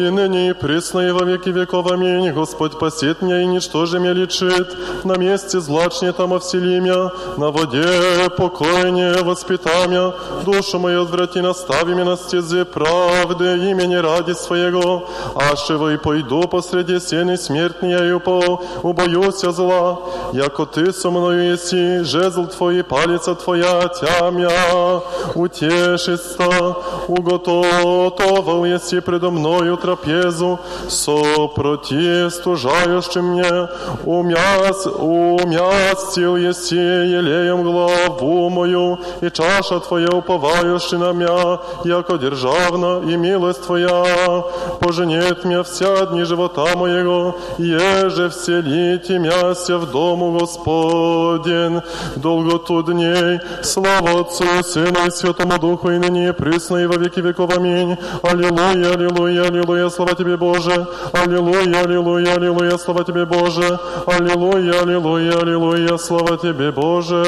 И ныне и пресно и во веки веков. Аминь. Господь посет меня и ничто же меня лечит. На месте злачне там овсели мя, на воде покойне воспита мя. Душу мою отврати, настави меня на стезе правды, имени ради своего. Ашево и пойду посреди сены смертни я и по, убоюся зла. Яко ты со мною еси, жезл твой и палица твоя, тямя, утешится, уготовал еси предо мною трапезу, сопротивствующим мне, умяс, умястил еси елеем главу мою, и чаша твоя уповающая на мя, яко державна, и милость твоя поженет меня вся дни живота моего, еже вселите мяся в дому Господен, долготу дней, слава Отцу, и Сыну и Святому Духу, и ныне и присно, и во веки веков. Аминь. Аллилуйя, аллилуйя, аллилуйя, слава Тебе, Боже. Аллилуйя, аллилуйя, аллилуйя, слава Тебе, Боже. Аллилуйя, аллилуйя, аллилуйя, слава Тебе, Боже.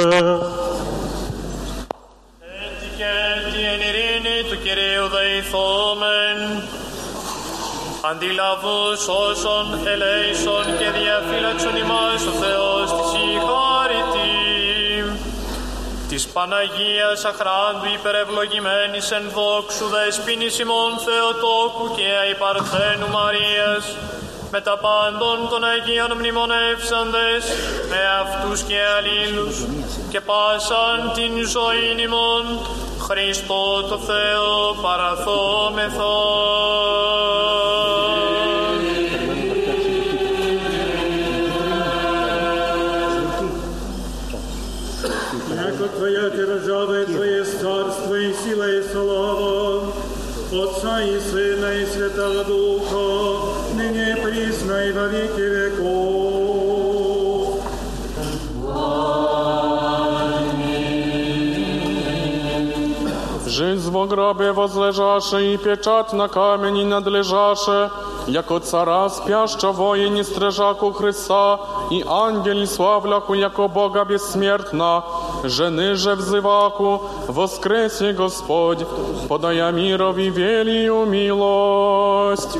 και την ειρήνη του Κυρίου δεηθόμεν. Αντιλαβούς όσων ελέησον και διαφύλαξον ημάς ο Θεός της συγχωρητή. Της Παναγίας αχράντου υπερευλογημένης εν δόξου δεσποίνης ημών Θεοτόκου και αϊπαρθένου Μαρίας, με τα πάντων των Αγίων μνημονεύσαντες, με αυτούς και αλλήλους, και πάσαν την ζωή ημών, Χριστό το Θεό παραθόμεθο. Яко Твоя держава, и Твое царство, и сила, и слава, Отца и Сына, и Святого Духа, ныне и присно, и во веки веков. Жизнь во гробе возлежаше и печать на камени надлежаше, яко цара спящего и не стрежаку Христа, и ангели славляку, яко Бога бессмертна, жени же взываку, воскреси Господь, подая мирови велию милость.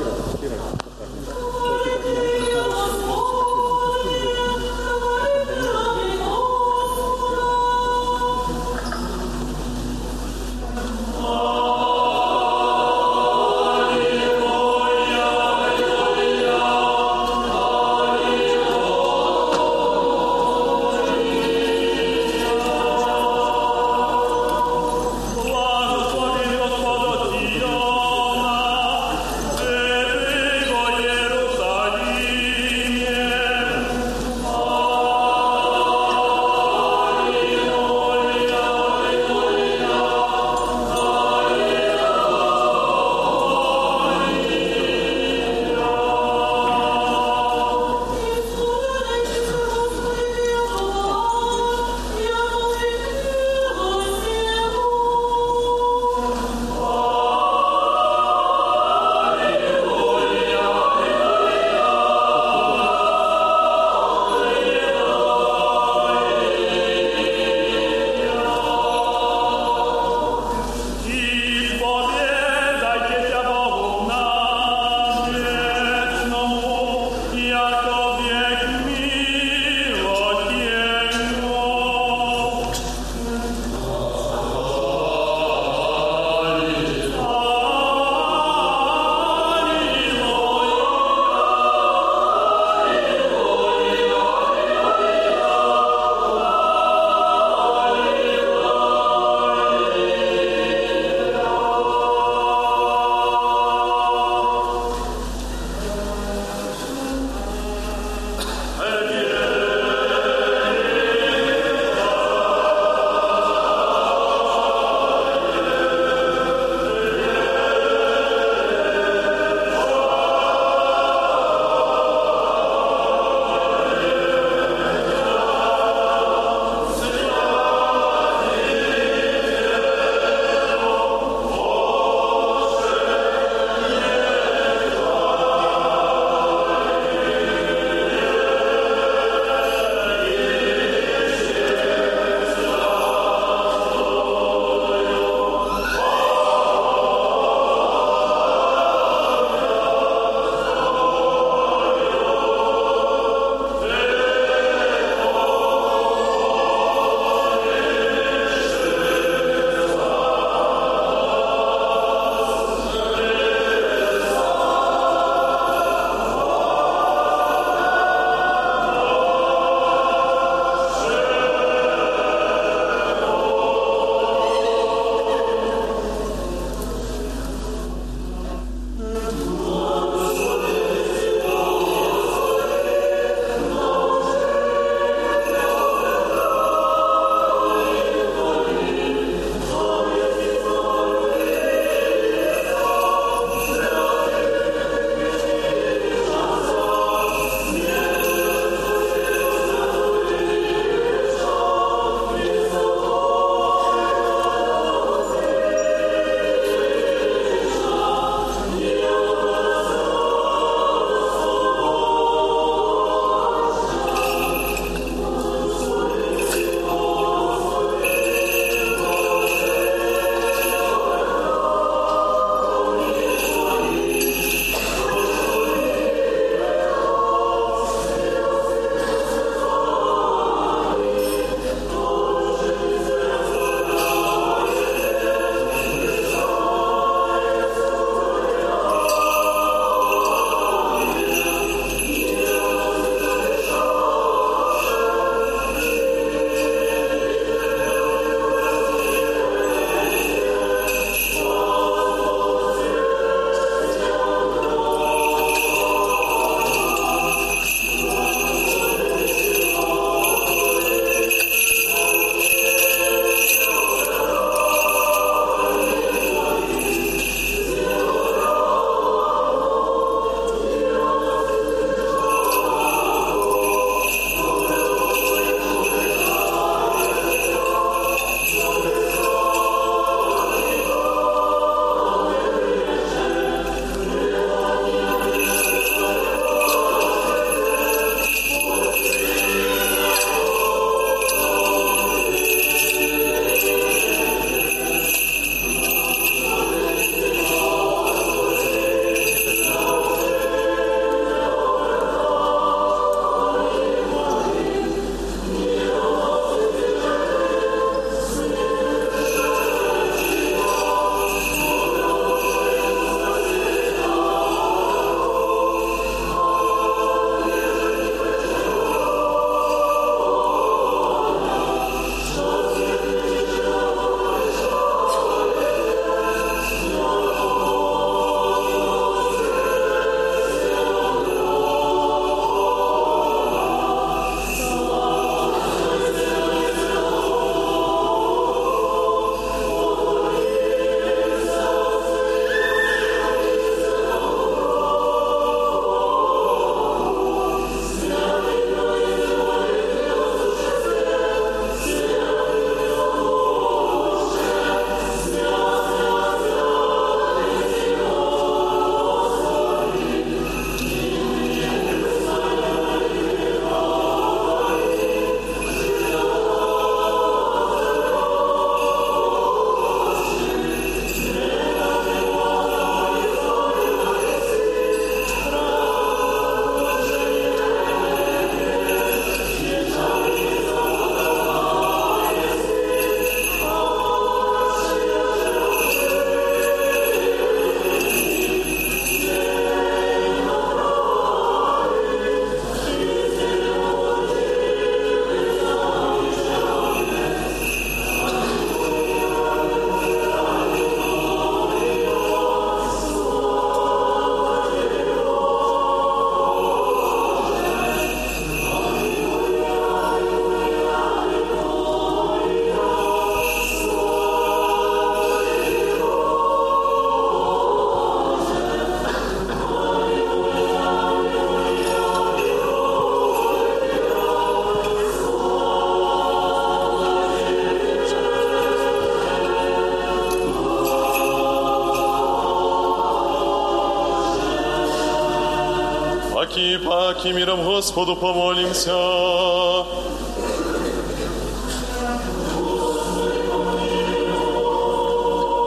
всяким миром Господу помолимся.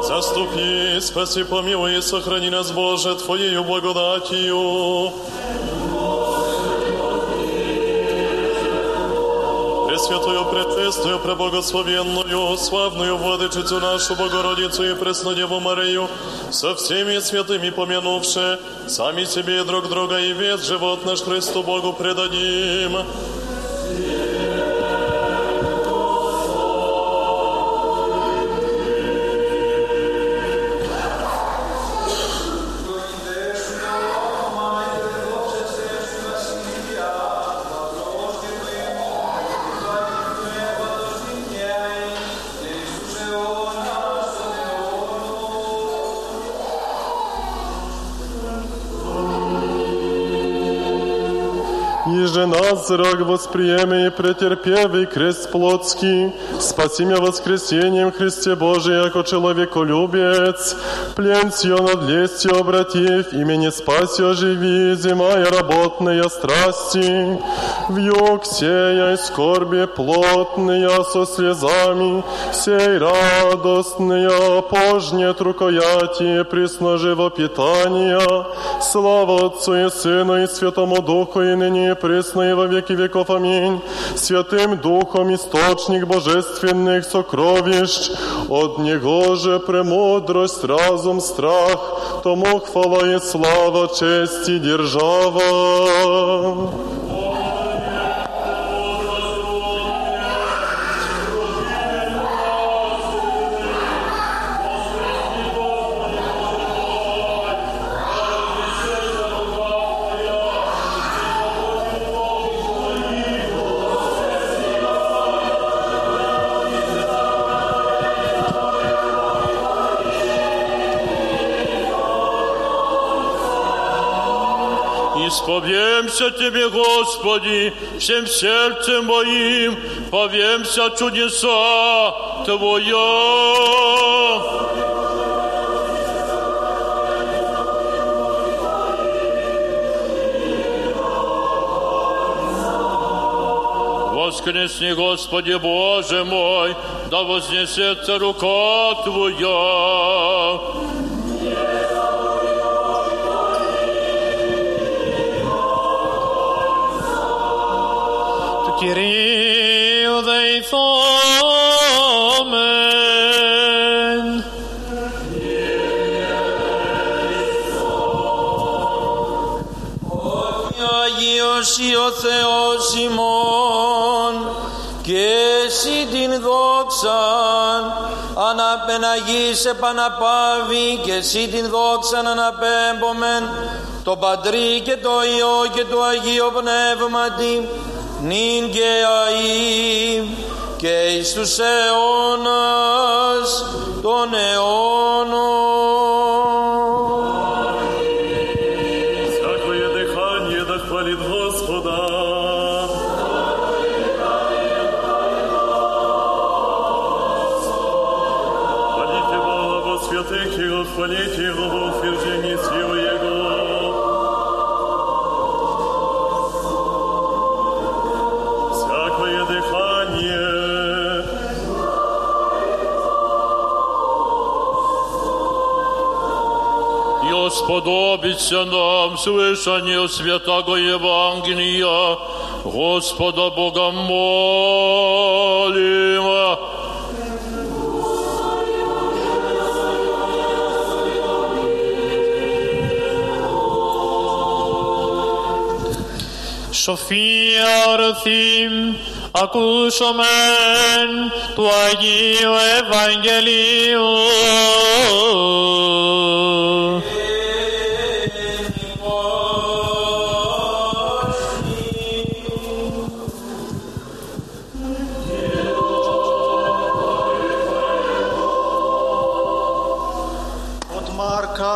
Заступи, спаси, помилуй и сохрани нас, Боже, Твоею благодатью. Пресвятую, пречистую, преблагословенную, славную Владычицу нашу Богородицу и Преснодеву Марию, со всеми святыми помянувши, сами себе друг друга и весь живот наш Христу Богу предадим. was нас рак восприеме и претерпевый крест плотский, спаси меня воскресением Христе Божий, яко человеколюбец, плен сё над лестью обратив, имени спаси оживи, зимая работная страсти, в юг сея и скорби плотные со слезами, сей радостные пожнет рукоятие пресно живопитания, слава Отцу и Сыну и Святому Духу и ныне и пресно и во веки веков. Аминь. Святым Духом источник божественных сокровищ, от Него же премудрость, разум, страх, тому хвала и слава, честь и держава. Исповемся Тебе, Господи, всем сердцем моим, повемся чудеса Твоя. Воскресни, Господи Боже мой, да вознесется рука Твоя. Κυρίου δεηθόμεν. Αγίος ή ο Θεός ημών και εσύ την δόξαν αναπεναγής επαναπάβει και εσύ την δόξαν αναπέμπομεν το Πατρί και το Υιό και το Αγίο Πνεύματι νυν και αΐ και εις τους αιώνας των αιώνων. сподобится нам слышание святого Евангелия, Господа Бога молим. Σοφία ορθήμ, ακούσομεν του Αγίου Ευαγγελίου.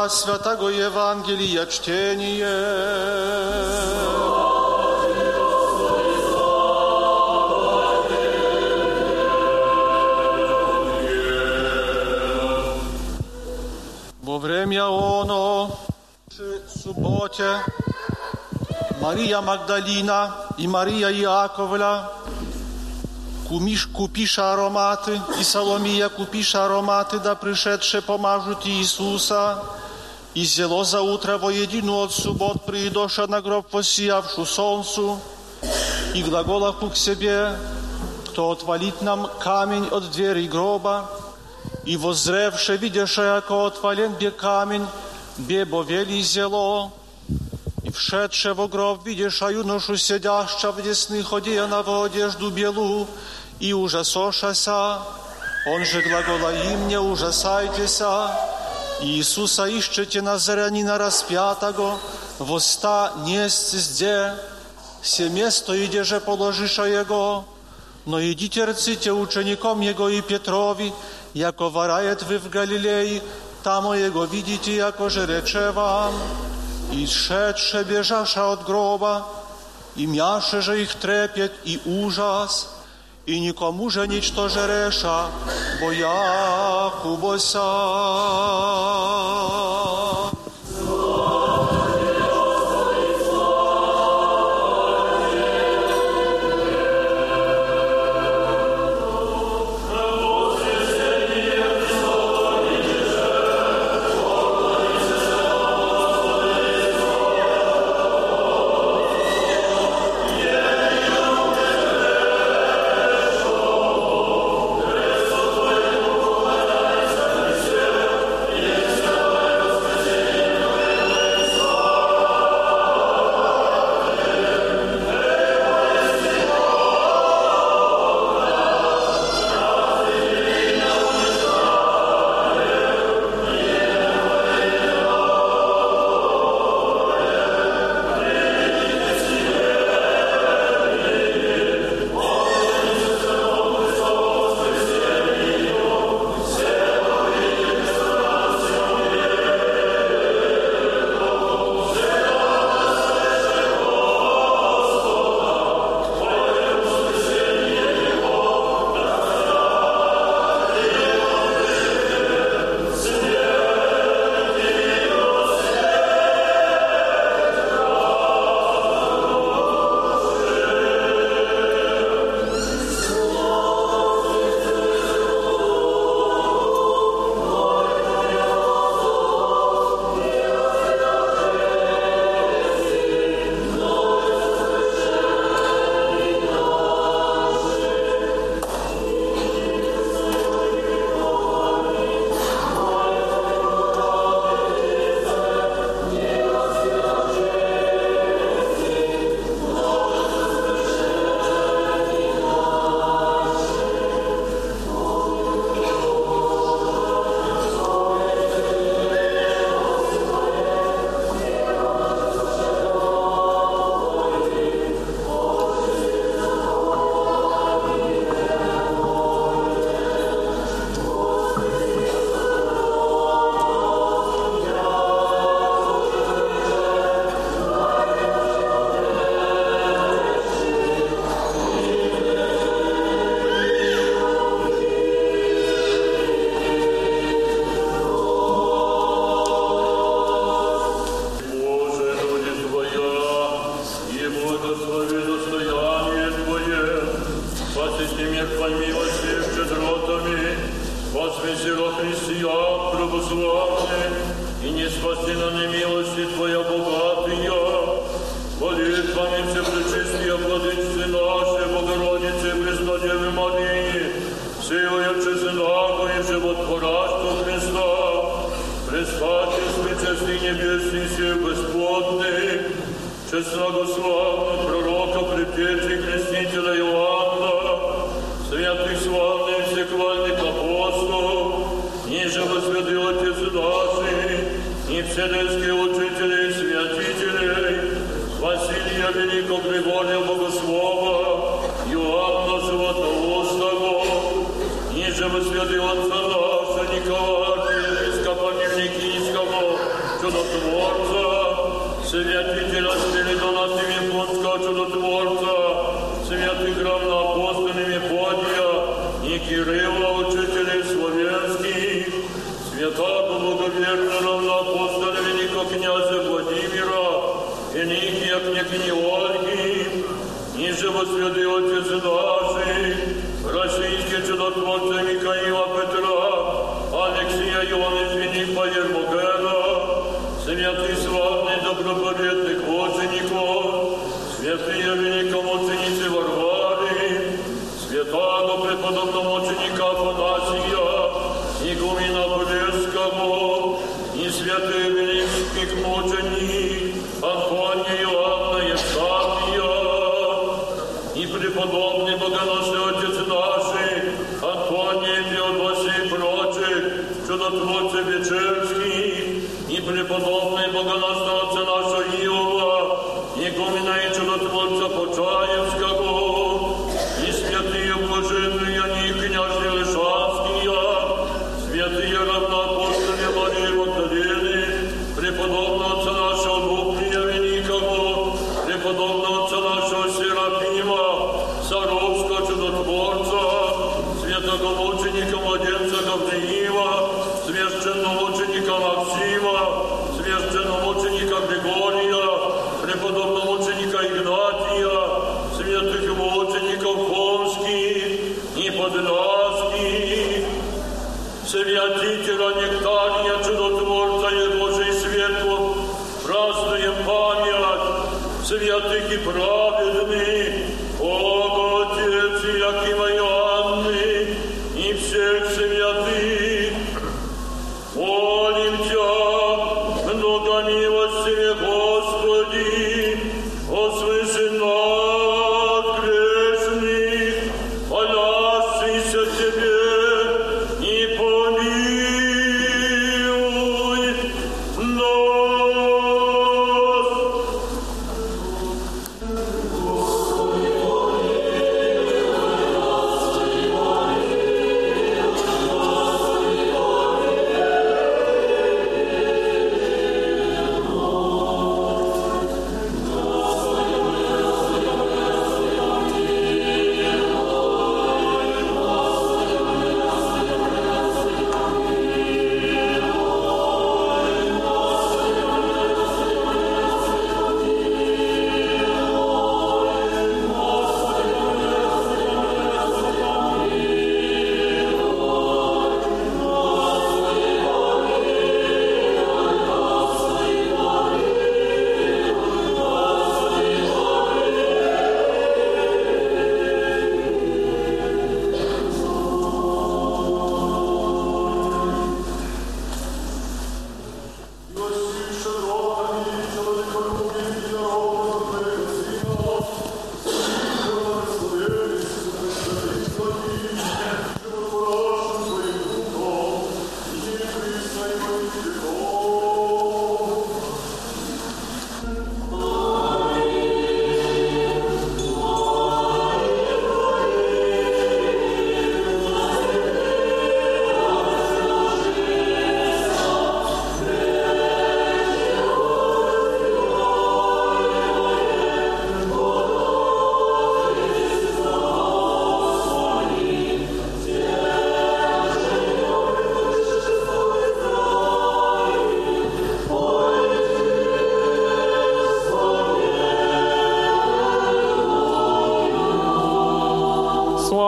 Marka Świętego Ewangelii czczenie. Во время оно, przy subocie, Мария Магдалина и Мария Иаковля кумиш, купиша ароматы, и Соломия купиша ароматы, да пришедше помажут Иисуса, И зело за утро воедину от суббот приидоша на гроб посиявшу солнцу, и глаголаху к себе, кто отвалит нам камень от двери гроба, и воззревше видеше, яко отвален бе камень, бе бовели зело, и wszedłszy w grob widzisz, a юношу сидяща в десных одеяна одежду белу, и ужасошася. Он же глагола им, не ужасайтесь. Иисуса ищете Назарянина распятого, воста несть зде, все место иде же положиша Jego, но идите рците учеником Jego и Петрови, яко варает вы в Галилеи, там Jego видите, яко же рече вам. И шедше бежаша от гроба, и мяше же их трепет и ужас, И никому же нічто жереша, бо я кубося. благослови достояние Твое, спасите мир по милости щедротами, возвесело христиан православных, и не спаси на немилости Твоя богатая, молитвами все пречистия владычцы наши, Богородицы, Преснодевы Марии, силою чесынаго и животворасту Христа, Престати с причастни небесной все Господны, Честного славославного пророка, предтечи крестителя Иоанна, святых славных всеклальных апостолов, ниже возведил Отец наши, и вселенские учители и святители, Василия Великого Григория Богослова, Иоанна Златоустого, ниже возведил Отца наша Николая, святителя Спиридона Симифонского чудотворца, святых равноапостольными Подия и Кирилла, учителей славянских, святого благоверного равноапостоля великого князя Владимира, великих княгини Ольги, и живосвятого преподобного ученика Афанасия, игумена Полесского, и святых великих мученик Антония Иоанна Евстафия, и преподобный богоносный отец наши, Антоний Феодосий и прочих, чудотворцы Вечерский, и преподобный богоносный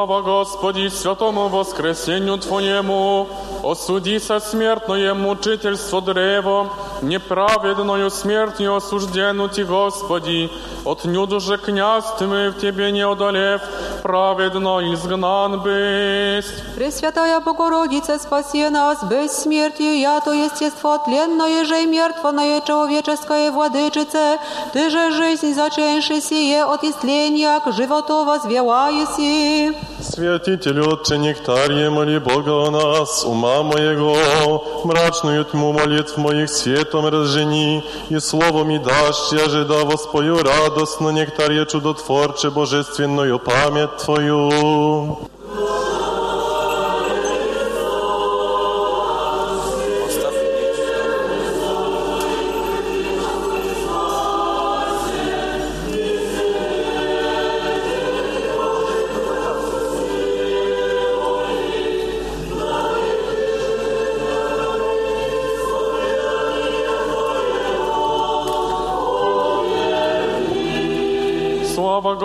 Слава Господи, святому воскресению Твоему, осуди со смертное мучительство древо, неправедною смертью осуждену Ти, Господи, отнюдь же князь Ты в Тебе не одолев, праведно изгнан бысть. Пресвятая Богородица, спаси нас бессмертию, я то естество тленное же и мертвое человеческое владычице, Ты же жизнь заченши сие от истления к животу возвела еси. Святитель Отче Нектарие, моли Бога о нас, ума моего, мрачную тьму молитв моих светом разжени, и словом и дашь, я же да воспою радостно Нектарие чудотворче божественную память Твою.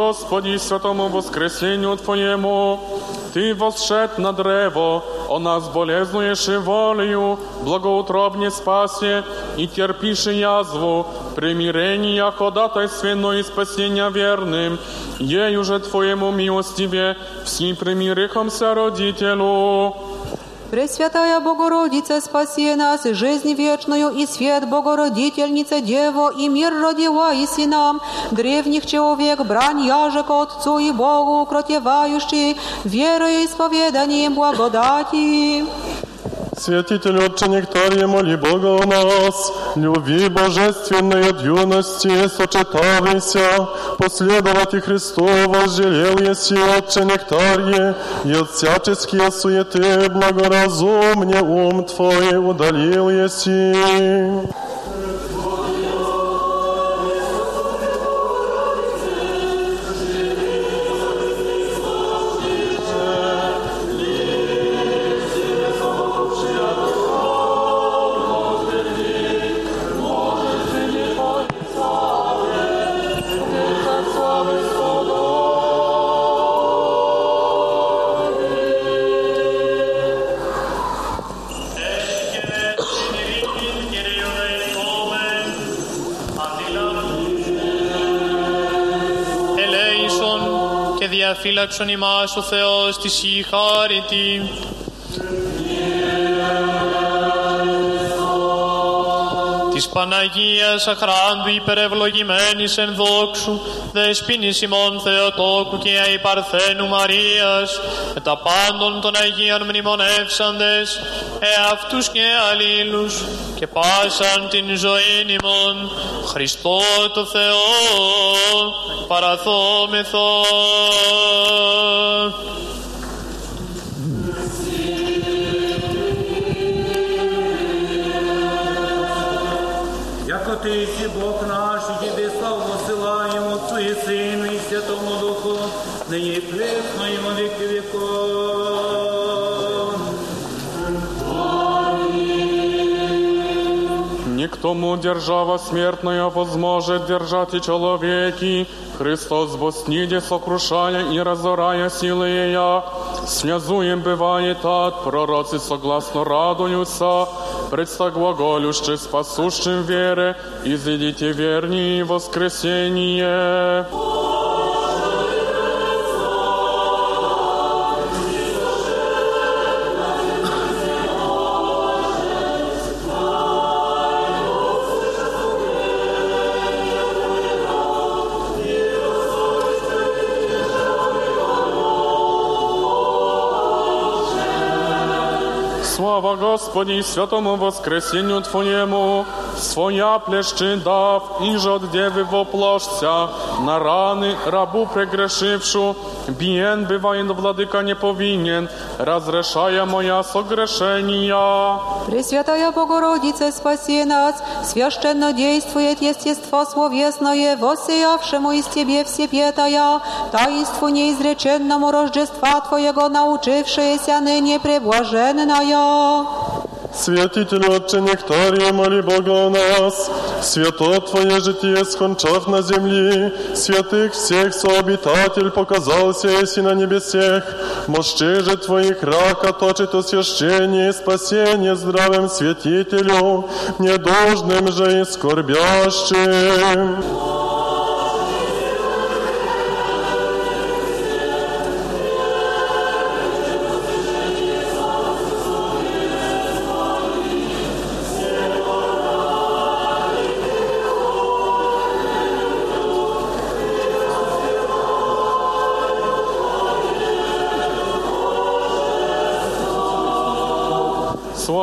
Господи святому воскресению Твоему! Ты восшед на древо, о нас болезнуешь и волею, благоутробне спасе и терпишь язву, примирения ходатайственно и спасения верным, ей уже Твоему милостиве, всем примирихомся родителю. Пресвятая Богородица, спаси нас, и жизнь вечную, и свет Богородительница, Дево, и мир родила и сынам, древних человек, брань яже к Отцу и Богу, укротевающий, верой и исповеданием благодати. Святитель Отче Нектария, моли Бога о нас, любви божественной от юности, сочетавайся, последовать и Христу возжелел еси Отче Нектарие, и от всяческие суеты. Благоразумне ум Твой удалил еси. Διαφύλαξον ημάς ο Θεός της η χάρητη. Της Παναγίας αχράντου υπερευλογημένης εν δόξου, δεσποίνης ημών Θεοτόκου και αϊπαρθένου Μαρίας, με τα πάντων των Αγίων μνημονεύσαντες, εαυτούς και αλλήλους, και πάσαν την ζωήν ημών, Χριστό το Θεό, παραθόμεθο. Никтому держава смертная возможет держать и человеки. Христос восниде сокрушая и разорая силы я. Связуем бывает от пророцы согласно радуются, предстак глаголюще спасущим вере, изидите верни воскресение. Слава Господи, святому воскресению Твоему, своя плещи дав, и же от девы воплощся, на раны рабу прегрешившу, биен бывает владыка не повинен, разрешая моя согрешения. Пресвятая Богородица, спаси нас, священно действует естество словесное, воссиявшему из Тебе всепетая, таинству неизреченному Рождества Твоего научившаяся ныне преблаженная. Святитель Отче Нектария, моли Бога о нас, свято Твое житие скончав на земли, святых всех сообитатель показался еси на небесех, мощи же Твоих рака точит освящение и спасение здравым святителю, недолжным же и скорбящим.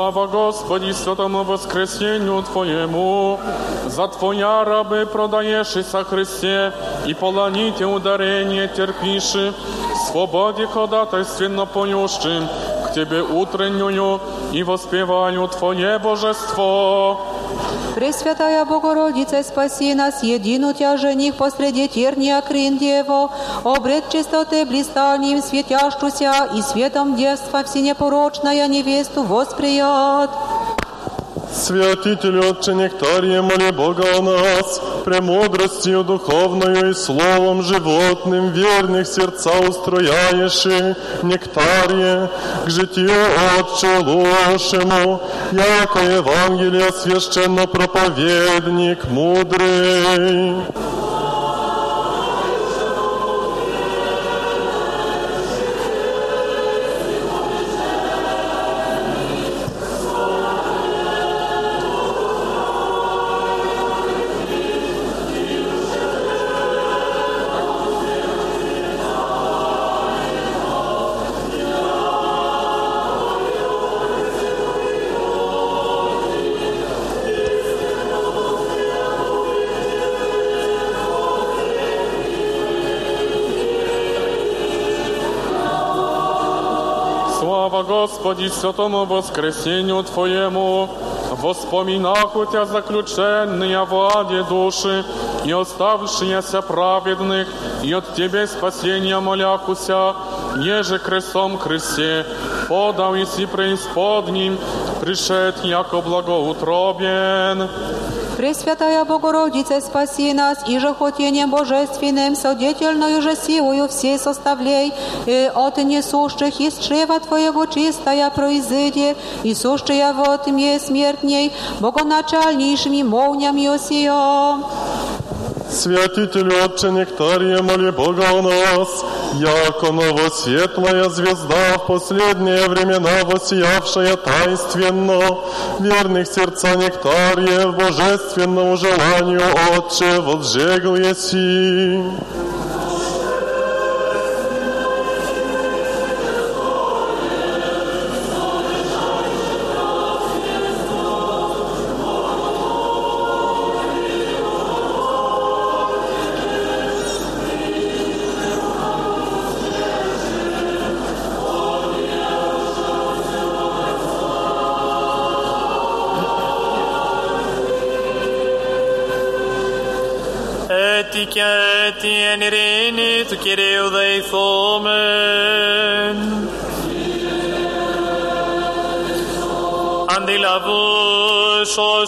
Слава Господи, святому воскресению Твоему, за Твоя рабы продаешься Христе, и полоните ударение терпиши, свободе ходатайственно поющим, к Тебе утреннюю и воспеваю Твое божество. Пресвятая Богородица, спаси нас, едину Тя жених посреди терния крин Дево, обред чистоты блистанием светящуся и светом детства всенепорочная невесту восприят. Святитель Отче Нектария, моли Бога о нас, премудростью духовною и словом животным верных сердца устрояешь Нектарие к житию Отче лошему, яко Евангелие священно проповедник мудрый. Господи, святому воскресению Твоему, воспоминах у Тебя заключенные в аде души, и оставшиеся праведных, и от Тебе спасения моляхуся, еже крестом кресте, подал и си преисподним, пришед яко благоутробен. Пресвятая Богородице, спаси нас, и же хотением божественным, содетельною же силою всей составлей, и от несущих из чрева Твоего чистая произыди, и сущая в тьме смертней, богоначальнейшими молнями осия. Святитель Отче Нектария, моли Бога о нас, яко новосветлая звезда в последние времена воссиявшая таинственно, верных сердца Нектария в божественному желанию Отче возжегл еси.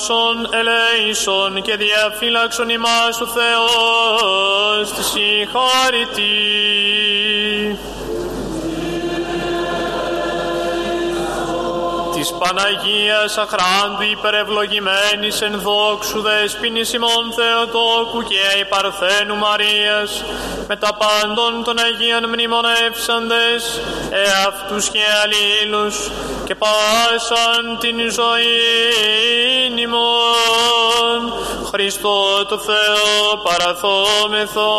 Αντιλαβούς όσων ελέησον και διαφύλαξον ημάς ο Θεός της συγχωρητή. Της Παναγίας αχράντου υπερευλογημένης εν δόξου δέσποινης ημών Θεοτόκου και η Παρθένου Μαρίας με τα πάντων των Αγίων μνημονεύσαντες εαυτούς και αλλήλους και πάσαν την ζωή ημών Χριστό το Θεό παραθόμεθο.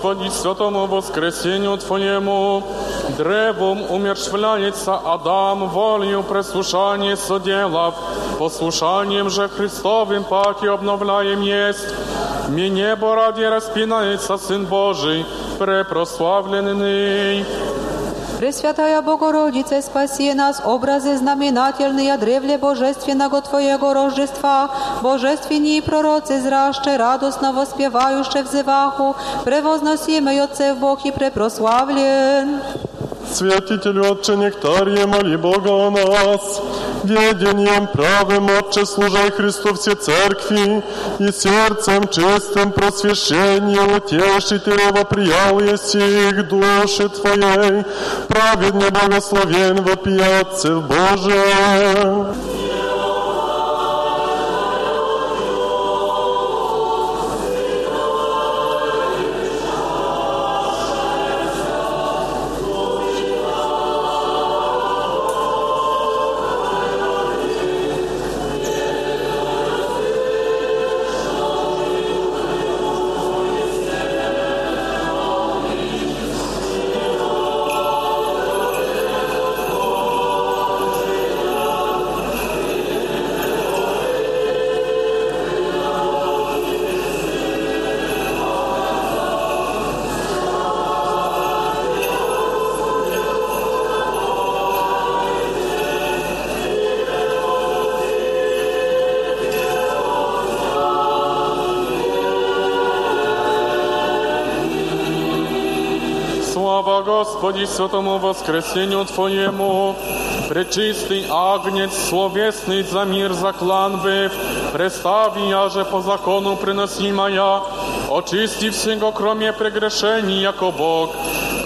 Господи, святому воскресению Твоему, древом умершвляется Адам, волею преслушания соделав, послушанием же Христовым паки обновляем есть. Мне небо ради распинается Сын Божий, препрославленный. Пресвятая Богородице, спаси нас, образы знаменательные древле божественного Твоего Рождества, божественные пророцы зраще, радостно воспевающие взываху, превозносимый Отцев Бог и препрославлен. Святителю Отче Нектария, моли Бога о нас, едением правым отче служай Христу все церкви, и сердцем чистым просвещение утеши ты новоприялые сих души твоей, праведный благословен вопиятцев Божия. Господи святому воскресению Твоему, Пречистый Агнец, словесный за мир заклан быв, представи я же по закону приносимая, очисти всего, кроме прегрешений, яко Бог,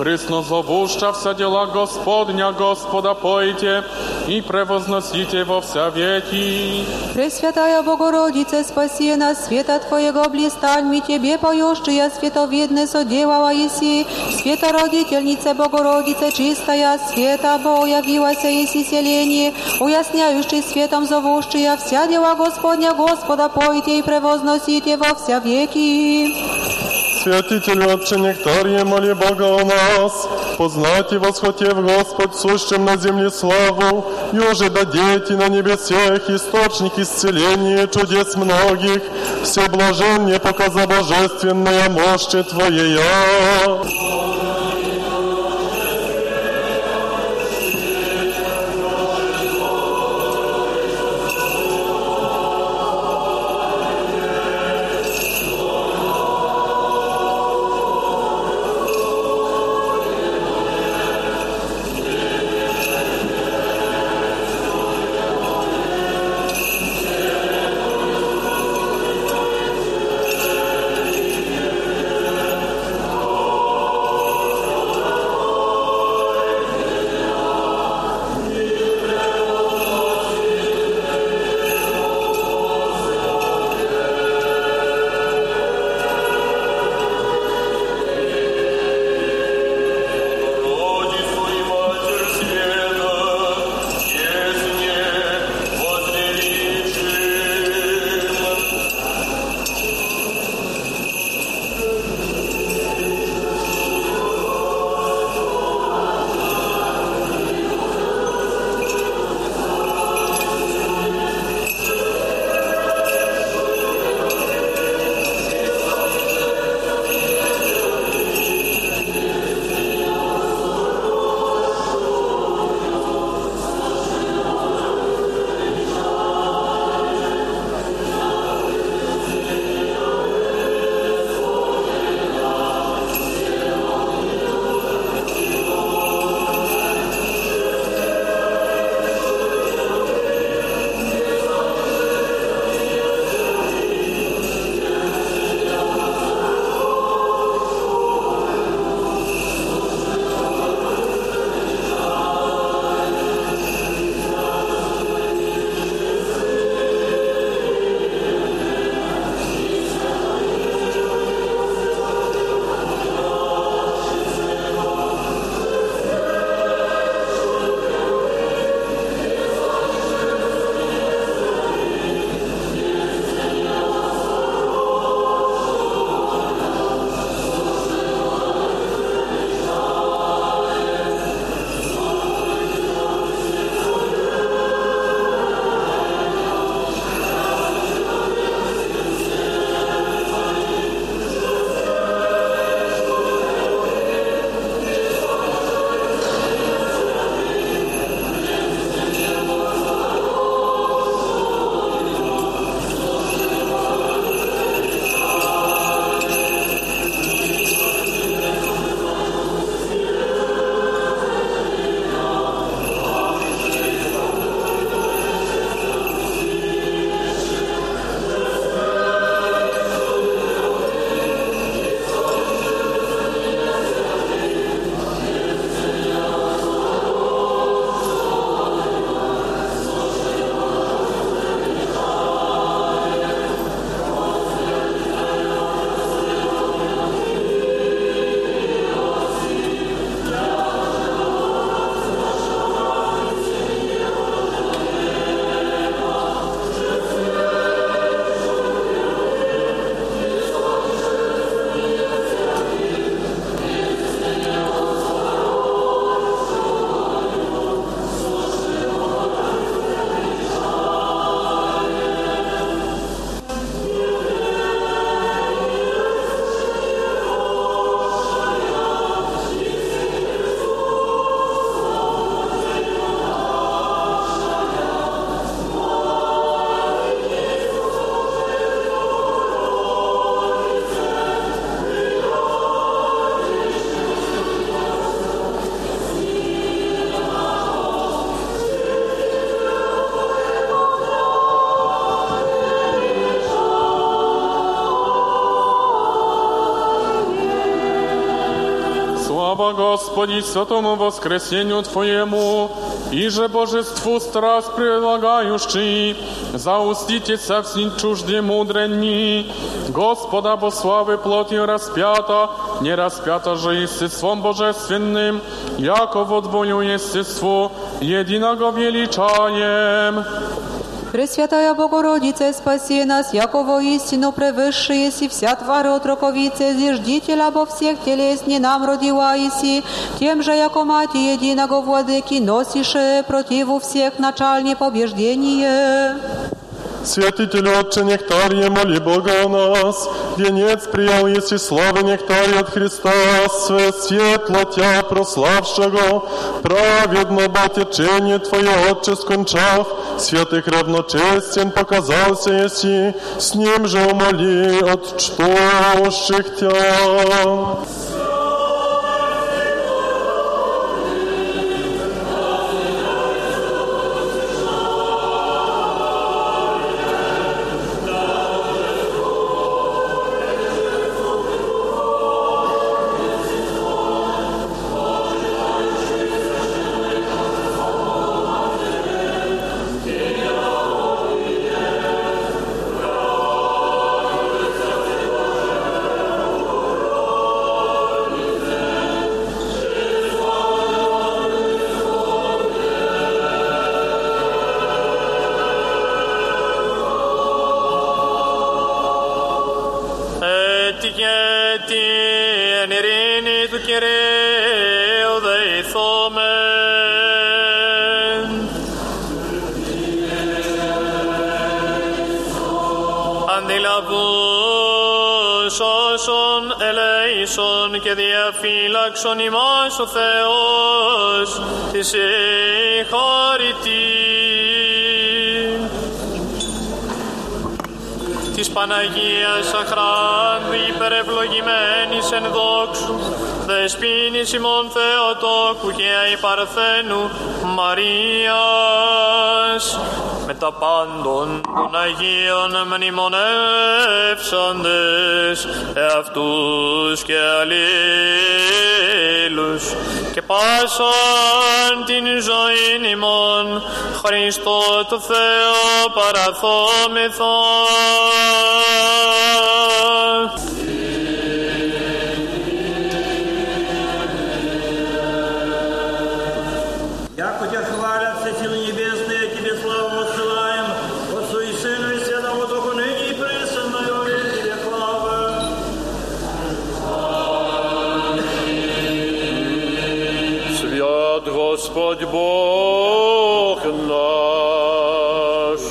Прысно зовуща вся дела Господня, Господа пойте и превозносите во вся веки. Пресвятая Богородице, спаси нас, света Твоего блистань, мы Тебе поющие световидны соделала еси, света родительница Богородице чистая, света Бо явилась еси селение, уясняющий светом зовущая вся дела Господня, Господа пойте и превозносите во вся веки. Святителю Отче Нектария, моли Бога о нас, познать и восхотев Господь сущим на земле славу, и уже дадите на небесех источник исцеления чудес многих, все блаженне показа божественная мощи Твоя. Господи святому воскресению Твоему, и же божеству страст предлагающий, зауститеся в сни чужде мудренни. Господа бо славы плотью распята, не распята же естеством божественным, яко водвою естеству, единого величаем. Пресвятая Богородице, спаси нас, яко воистину превыше еси вся тварь отроковице, зиждитель обо всех телесни нам родила еси, тем же, яко мать единого владыки, носишь противу всех начальне побеждение. Святитель Отче Нектария, моли Бога о нас. Венец приял, если славы Нектария от Христа, светло Тя прославшего, праведно батечение Твое, Отче, скончав, святых равночестен показался еси, с ним же умоли от чтущих Тя. Διαφύλαξον ημάς ο Θεός της συγχωρητή. της Παναγίας Αχράντου υπερευλογημένης εν δόξου, δεσπίνης ημών Θεοτόκου και αϊπαρθένου Μαρίας, με τα πάντων των Αγίων μνημονεύσαντες εαυτούς και αλλήλους και πάσαν την ζωή ημών Χριστό το Θεό παραθόμεθα. Бог наш.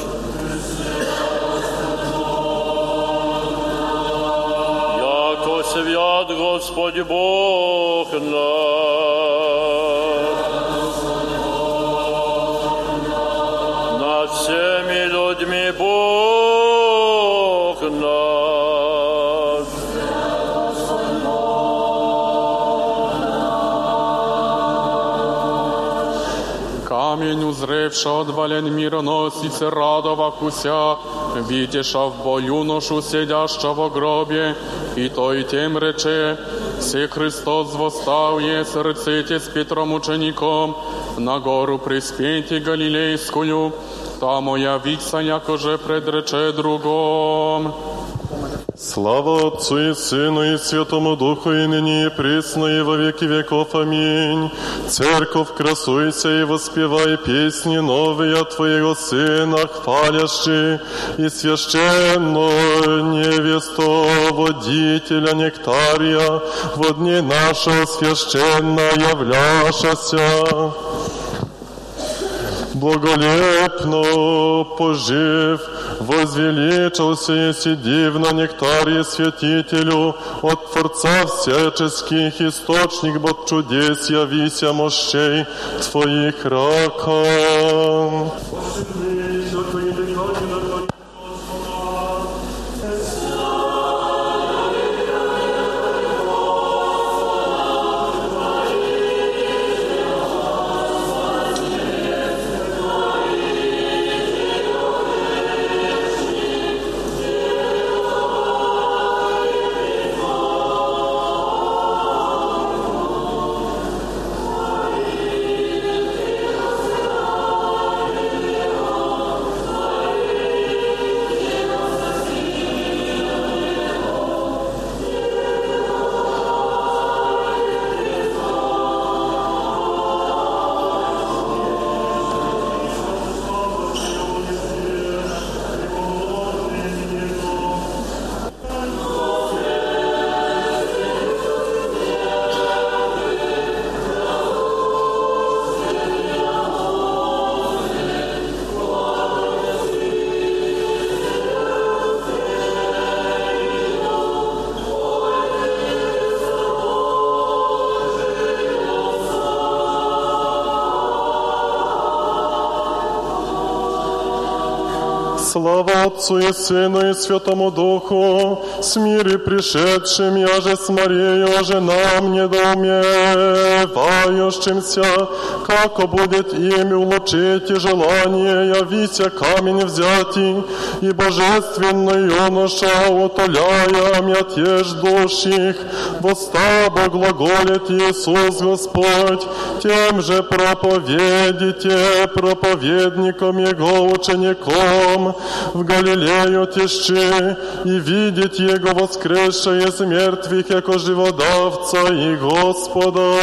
Яко свят Господь Бог наш. Узревша отвален мироносице радова куся, видеша в бою ношу сидяща в гробе, и то и тем рече, се Христос восстал е срците с Петром учеником. На гору приспети Галилейскую, там явится, якоже предрече другом. Слава Отцу и Сыну и Святому Духу, и ныне и присно, и во веки веков. Аминь. Церковь, красуйся и воспевай песни новые от Твоего Сына, хвалящие и священную невесту водителя Нектария, во дни нашего священно являшася благолепно пожив, возвеличился еси дивно нектарие святителю, от Творца всяческих источник бот чудес явися мощей Твоих раком. Отцу и Сыну и Святому Духу, с мире пришедшим, я же с Марией, женам недоумевающимся, как будет ими улучшить желание, явися камень взятий, и божественный юноша, утоляя мятеж душ их, восстава глаголит Иисус Господь, тем же проповедите проповедником Его учеником в Галилею тиши и видеть Его воскресшее из мертвых, яко живодавца и Господа.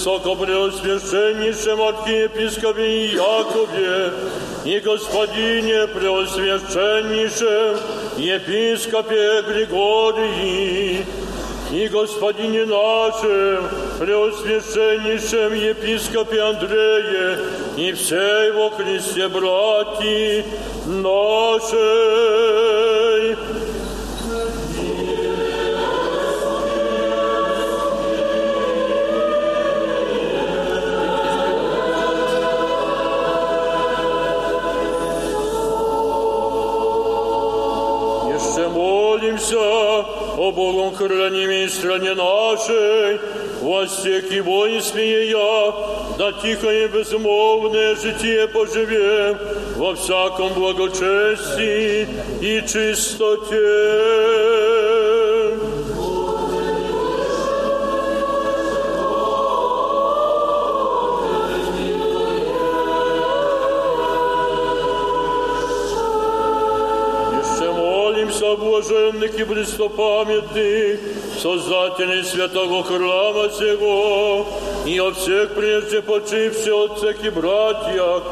высокопреосвященнейшем архиепископе Якове, и Господине преосвященнейшем епископе Григории, и Господине нашем, преосвященнейшем епископе Андрее, и всей во Христе братьи нашей. Я, да тихо и безмолвное житие поживем во всяком благочестии и чистоте. Еще молимся о блаженных и престопамятных, создателей святого храма сего, и о всех прежде почивших отцах и братьях,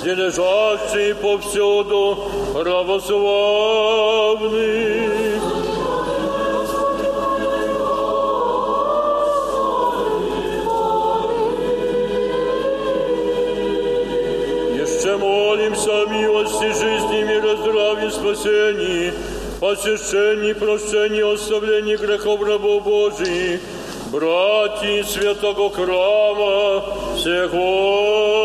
где лежащие повсюду православных. Еще молимся о милости жизни, мира, здравия, спасении, посещении, прощении, оставлении грехов рабов Божьих, братьев святого храма всего.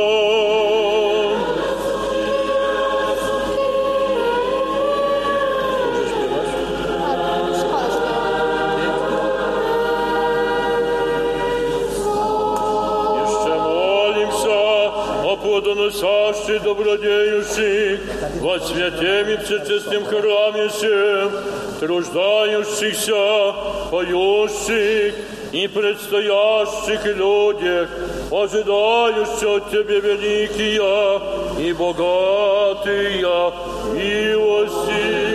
Еще молимся о плодоносящих, добродеющих, во святем и всечестном храме всем, труждающихся, поющих и предстоящих людях, ожидающих от Тебе великие и богатые милости.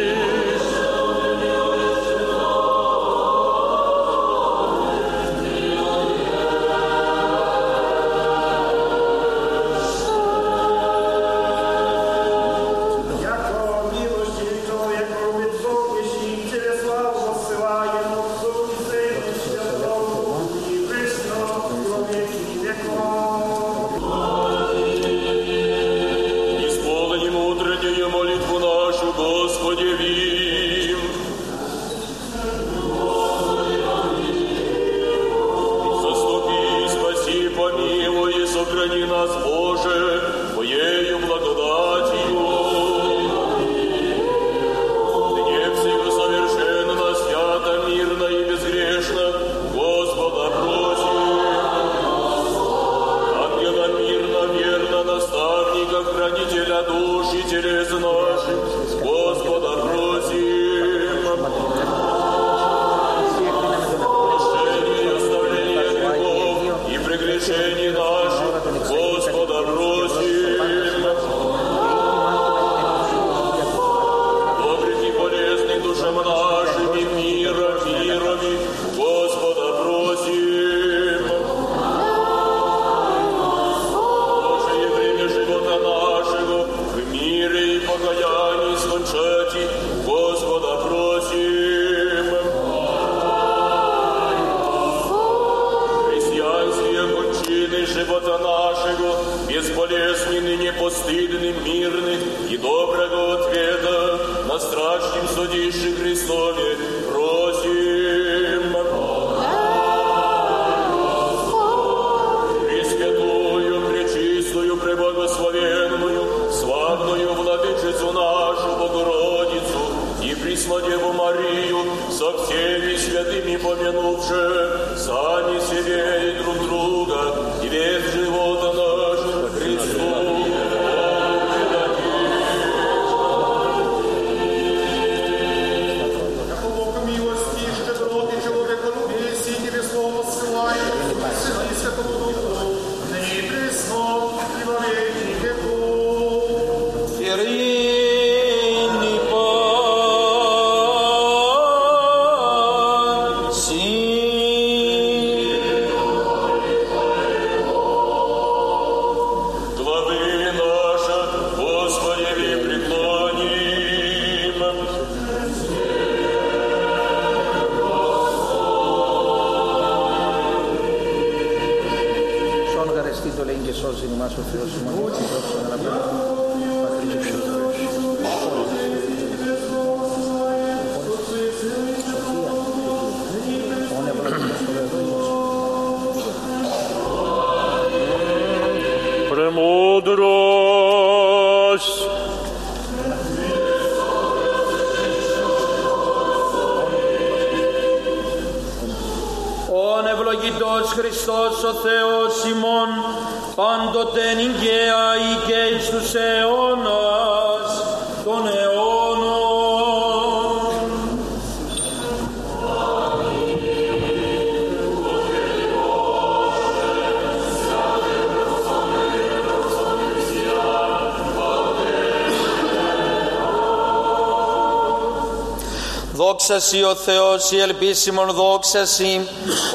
Δόξα σοι ο Θεός η ελπίσιμον δόξα σοι,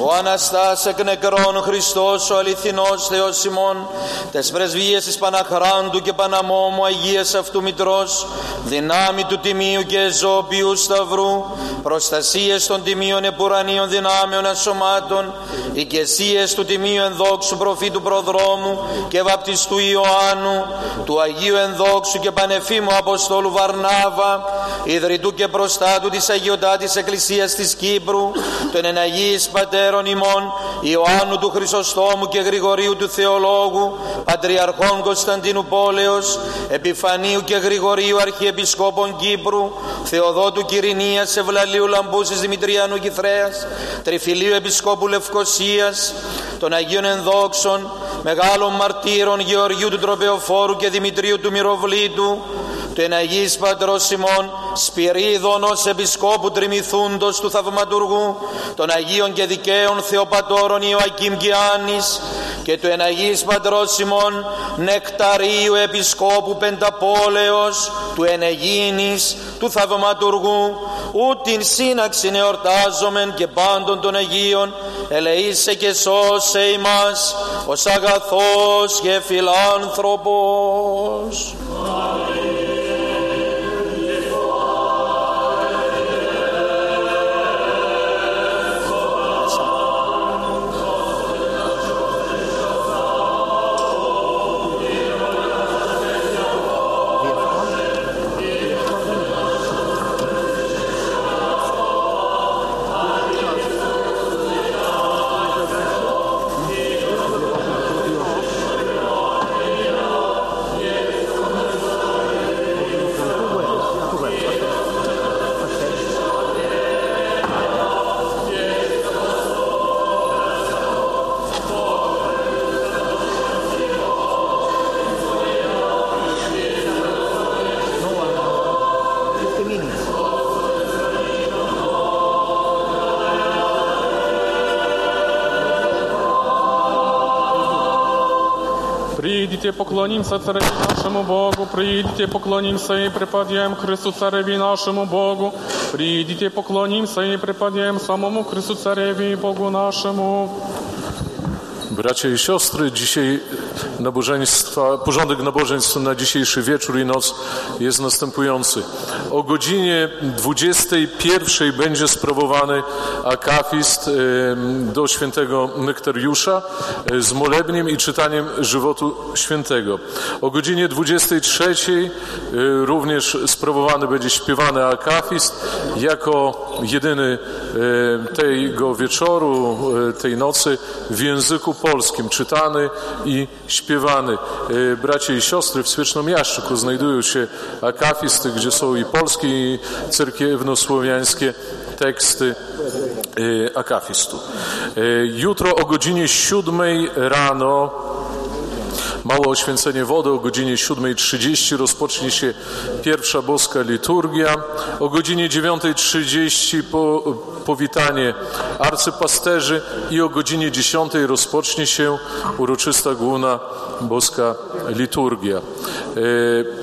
ο Αναστάς εκ νεκρών Χριστός ο αληθινός Θεός ημών, τες πρεσβείες της Παναχράντου και Παναμόμου Αγίας αυτού Μητρός, δυνάμει του Τιμίου και Εζώπιου Σταυρού, προστασίες των Τιμίων Επουρανίων δυνάμεων ασωμάτων, οικεσίες του Τιμίου Ενδόξου Προφήτου Προδρόμου και Βαπτιστού Ιωάννου, του Αγίου Ενδόξου και Πανεφήμου Αποστόλου Βαρνάβα, ιδρυτού και προστάτου της Αγιοτάτης Εκκλησίας της Κύπρου, των εναγίης πατέρων ημών, Ιωάννου του Χρυσοστόμου και Γρηγορίου του Θεολόγου, Πατριαρχών Κωνσταντίνου Πόλεως, Επιφανίου και Γρηγορίου Αρχιεπισκόπων Κύπρου, Θεοδότου Κυρινίας Ευλαλίου Λαμπούσης Δημητριανού Κυθρέας, Τριφυλίου Επισκόπου Λευκοσίας, των Αγίων Ενδόξων, Μεγάλων Μαρτύρων Γεωργίου του Τροπεοφόρου και Δημητρίου του Μυροβλήτου, του εναγής πατρός ημών Σπυρίδων επισκόπου τριμηθούντος του θαυματουργού των Αγίων και Δικαίων Θεοπατώρων Ιωακήμ Κιάννης και του εναγής πατρόσημων Νεκταρίου επισκόπου Πενταπόλεως του ενεγίνης του θαυματουργού ούτην σύναξη εορτάζομεν και πάντων των Αγίων ελεήσε και σώσε ημάς ως αγαθός και φιλάνθρωπος. поклонимся Цареви нашему Богу, придите, поклонимся и преподем Христу Цареви нашему Богу, придите, поклонимся и преподем самому Христу Цареви и Богу нашему. Bracia i siostry, dzisiaj nabożeństwa, porządek nabożeństw na dzisiejszy wieczór i noc jest następujący. O godzinie 21 będzie sprawowany akafist do świętego Nektariusza e, z molebniem i czytaniem żywotu świętego. O godzinie 23 e, również sprawowany będzie śpiewany akafist jako jedyny e, tego wieczoru, tej nocy w języku polskim, czytany i śpiewany. Bracie i siostry, w Świecznomiaszczyku znajdują się akafisty, gdzie są i polskie, i cerkiewnosłowiańskie teksty akafistu. Jutro o godzinie 7 rano Małe oświęcenie wody o godzinie 7.30 rozpocznie się pierwsza boska liturgia. O godzinie 9.30 po, powitanie arcypasterzy i o godzinie 10 rozpocznie się uroczysta główna boska liturgia.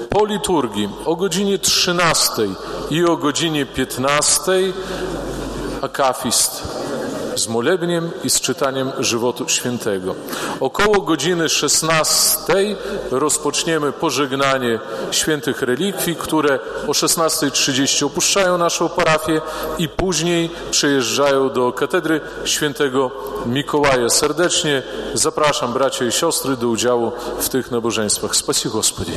Po liturgii o godzinie 13 i o godzinie 15 akafist z molebniem i z czytaniem żywotu świętego. Około godziny 16 rozpoczniemy pożegnanie świętych relikwii, które o 16.30 opuszczają naszą parafię i później przejeżdżają do katedry świętego Mikołaja. Serdecznie zapraszam bracia i siostry do udziału w tych nabożeństwach. Spasi Господи.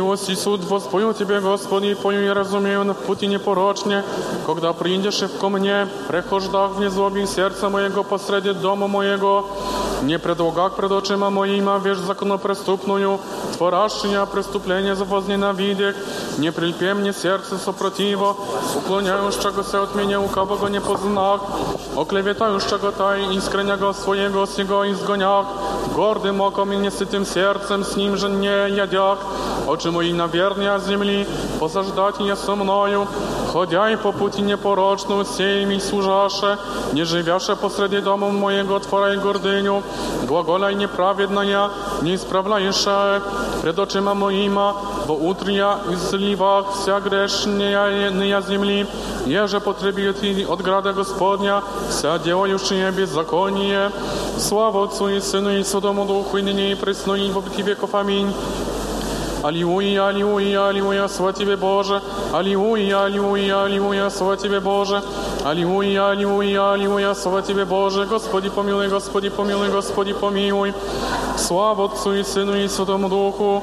Милость и суд воспою Тебе, Господи, пою и разумею в пути непорочне, когда придешь ко мне, прехождах в незлобе сердца моего посреди дома моего, не предлагах пред очима моима вещь законопреступную, творящая преступление за возненавидях, не прильпе мне сердце сопротива, уклоняющего се от меня лукавого не познах, оклеветающего тай искреннего своего сего изгонях, гордым оком и несытым сердцем с ним же не ядях, очи мои наверное земли, посаждать я со мною, ходя и по пути непорочну, сей ми служаше, не живяше посреди дома моего твора и гордыню, глаголя неправедная, не исправляеше пред очима моима, во утрия и зливах вся грешная земли, еже потребует и от града Господня, вся делающая беззаконие. Слава Отцу и Сыну и Святому Духу, и ныне и пресно, и во веки веков. Аминь. Аллилуйя, аллилуйя, аллилуйя, слава Тебе, Боже. Аллилуйя, аллилуйя, аллилуйя, слава Тебе, Боже. Аллилуйя, аллилуйя, аллилуйя, слава Тебе, Боже. Господи, помилуй, Господи, помилуй, Господи, помилуй. Слава Отцу и Сыну и Святому Духу.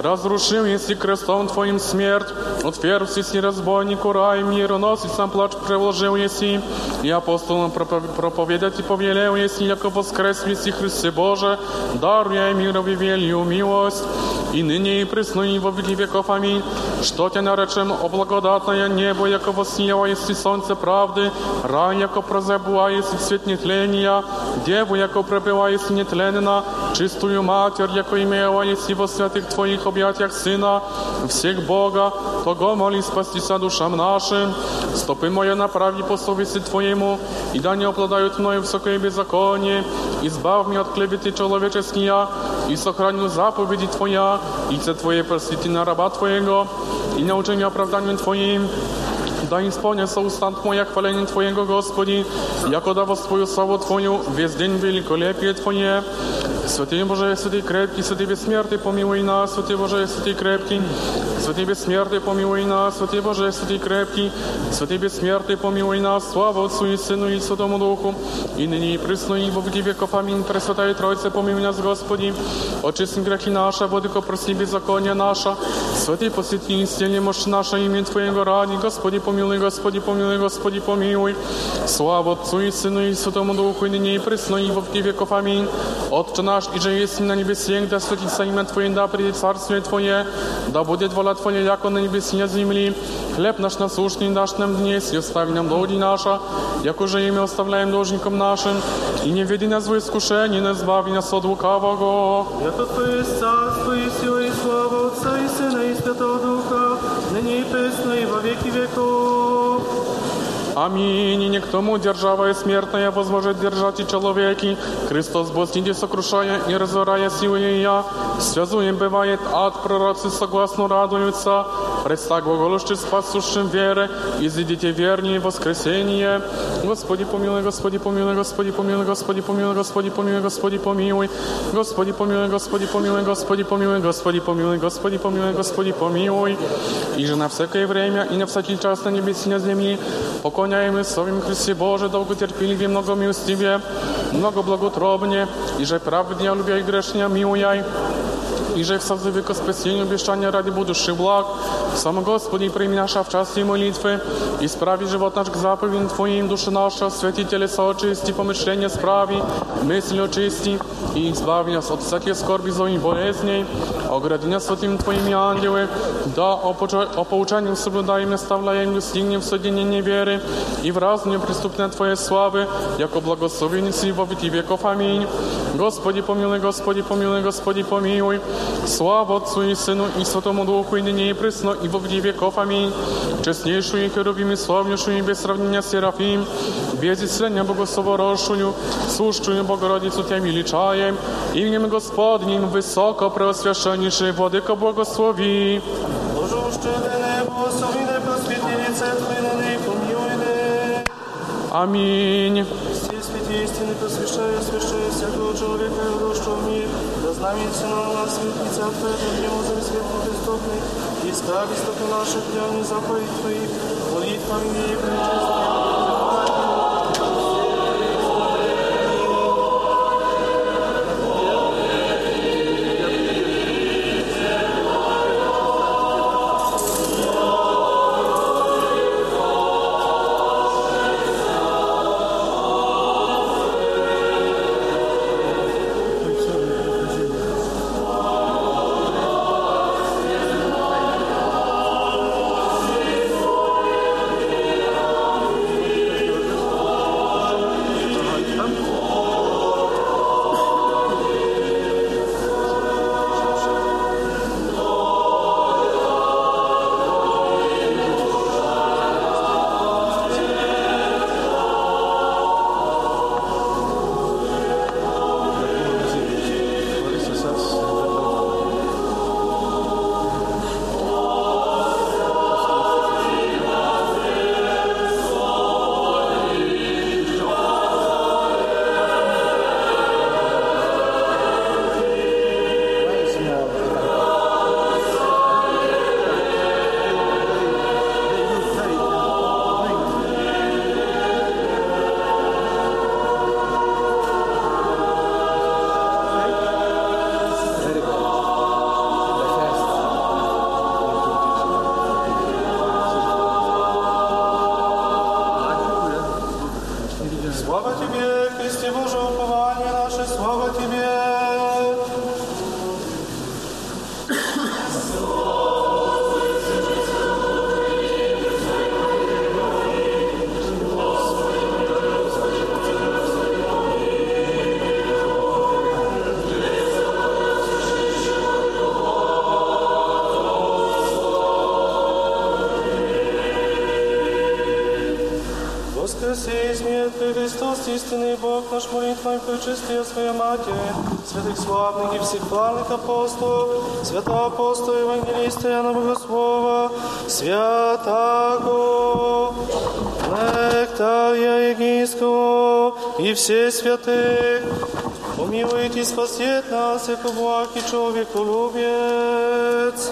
Разрушил, если крестом Твоим смерть, отверг, если разбойнику рай, мироносицам плач приложил, если и апостолам проповедать и повелел, если яко воскрес, если Христе Боже, даруя мирови велью милость, и ныне и пресно и во веки веков. Аминь. Что тебя наречем, о благодатное небо, яко воссияло, если солнце правды, рай, яко прозабуа, если цвет нетления, деву, яко пребыла, если нетленна, чистую матерь, яко имела, если во святых Твоих объятиях Сына, всех Бога, того моли спастися душам нашим. Стопы мои направи по совести Твоему, и да не обладают мною высокое беззаконие. Избав меня от клеветы человеческие, и сохраню заповеди Твоя, и це Твое просвети на раба Твоего, и научи меня оправданием Твоим. Да исполня соустант моя хваление Твоего, Господи, яко дава свою славу Твою, весь день великолепие Твое. Святый Боже, святый крепкий, святый бессмертный, помилуй нас, святый Боже, святый крепкий, святый бессмертный, помилуй нас, святый Боже, святый крепкий, святый бессмертный, помилуй нас, слава Отцу и Сыну и Святому Духу, и ныне и присно и во веки веков. Аминь. Пресвятая Троица, помилуй нас, Господи, очисти грехи наши, Владыко, прости беззаконие наше, святый посети исцели мощь наша, имя Твоего ради, Господи, помилуй, Господи, помилуй, Господи, помилуй, слава Отцу и Сыну и Святому Духу, и ныне и присно и во веки веков. Аминь. Отче наш, и же есть на небесе, да светится имя Твое, да придет царствие Твое, да будет воля Твоя, яко на небесе, на земли. Хлеб наш насущный дашь нам днес, и оставь нам долги наша, як уже имя оставляем должникам нашим, и не веди нас в искушение, не избави нас от лукавого. Яко То есть царство и сила и слава Отца и Сына и Святого Духа, ныне и пресно и во веки веков. Аминь. И не к тому держава и смертная возможет держать и человеки. Христос Господи сокрушая и разорая силы ее. Связуем бывает ад, пророцы согласно радуются. Предстаг глаголущий спасущим веры, изидите вернее воскресение. Господи помилуй, Господи помилуй, Господи помилуй, Господи помилуй, Господи помилуй, Господи помилуй. Господи помилуй, Господи помилуй, Господи помилуй, Господи помилуй, Господи помилуй, Господи помилуй. И же на всякое время и на всякий час на небесе и на земле поклоняемый Словим Христе Боже, долготерпеливее, много милостивее, много благотробнее, и же праведня, любя и грешня, милуяй, и же в созыве к спасению обещания ради будущих благ. Сам Господи, прими наша в час и молитвы, исправи живот наш к заповедям Твоим, душа наша, святи телеса очисти, помышления справи, мысли очисти, и избави нас от всяких скорби, злой и болезней, огради нас святым Твоими ангелы, да о, поча- о поучании соблюдаем, наставляем, достигнем в соединении веры и в разные преступные Твоей славы, яко благословенницы во веки веков. Аминь. Господи, помилуй, Господи, помилуй, Господи, помилуй. Слава Отцу и Сыну и Святому Духу, и ныне и пресно, и во веки веков. Аминь. Честнейшую и херувим, и славнейшую, и без сравнения Серафим, без исцеления Богословорожшую, сущую Богородицу Тебя величаем, именем Господним высоко преосвященнейший Владыка благослови. Боже, ущедрый небо, совидай просветленице Твоей на Аминь. Все святые истины посвящая, свящая всякого человека и душу в мир, Навіщо нам нас світиться Твоє, Дрімузим світ бездобний, і скарбі стопи наших дня, не заповідь Твоїх, молитвами и причастя. Славных апостолов, святого апостола Евангелиста Иоанна Богослова, святого Нектария Егийского и все святых, помилуйте и спасет нас, яко благ и человеколюбец.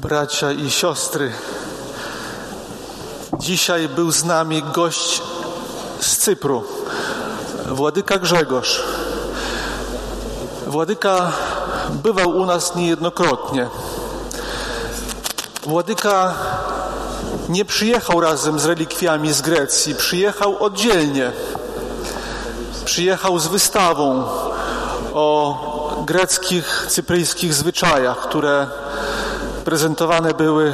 Bracia i siostry, dzisiaj był z nami gość z Cypru, Władyka Grzegorz. Władyka bywał u nas niejednokrotnie. Władyka nie przyjechał razem z relikwiami z Grecji, przyjechał oddzielnie. Przyjechał z wystawą o greckich, cypryjskich zwyczajach, które prezentowane były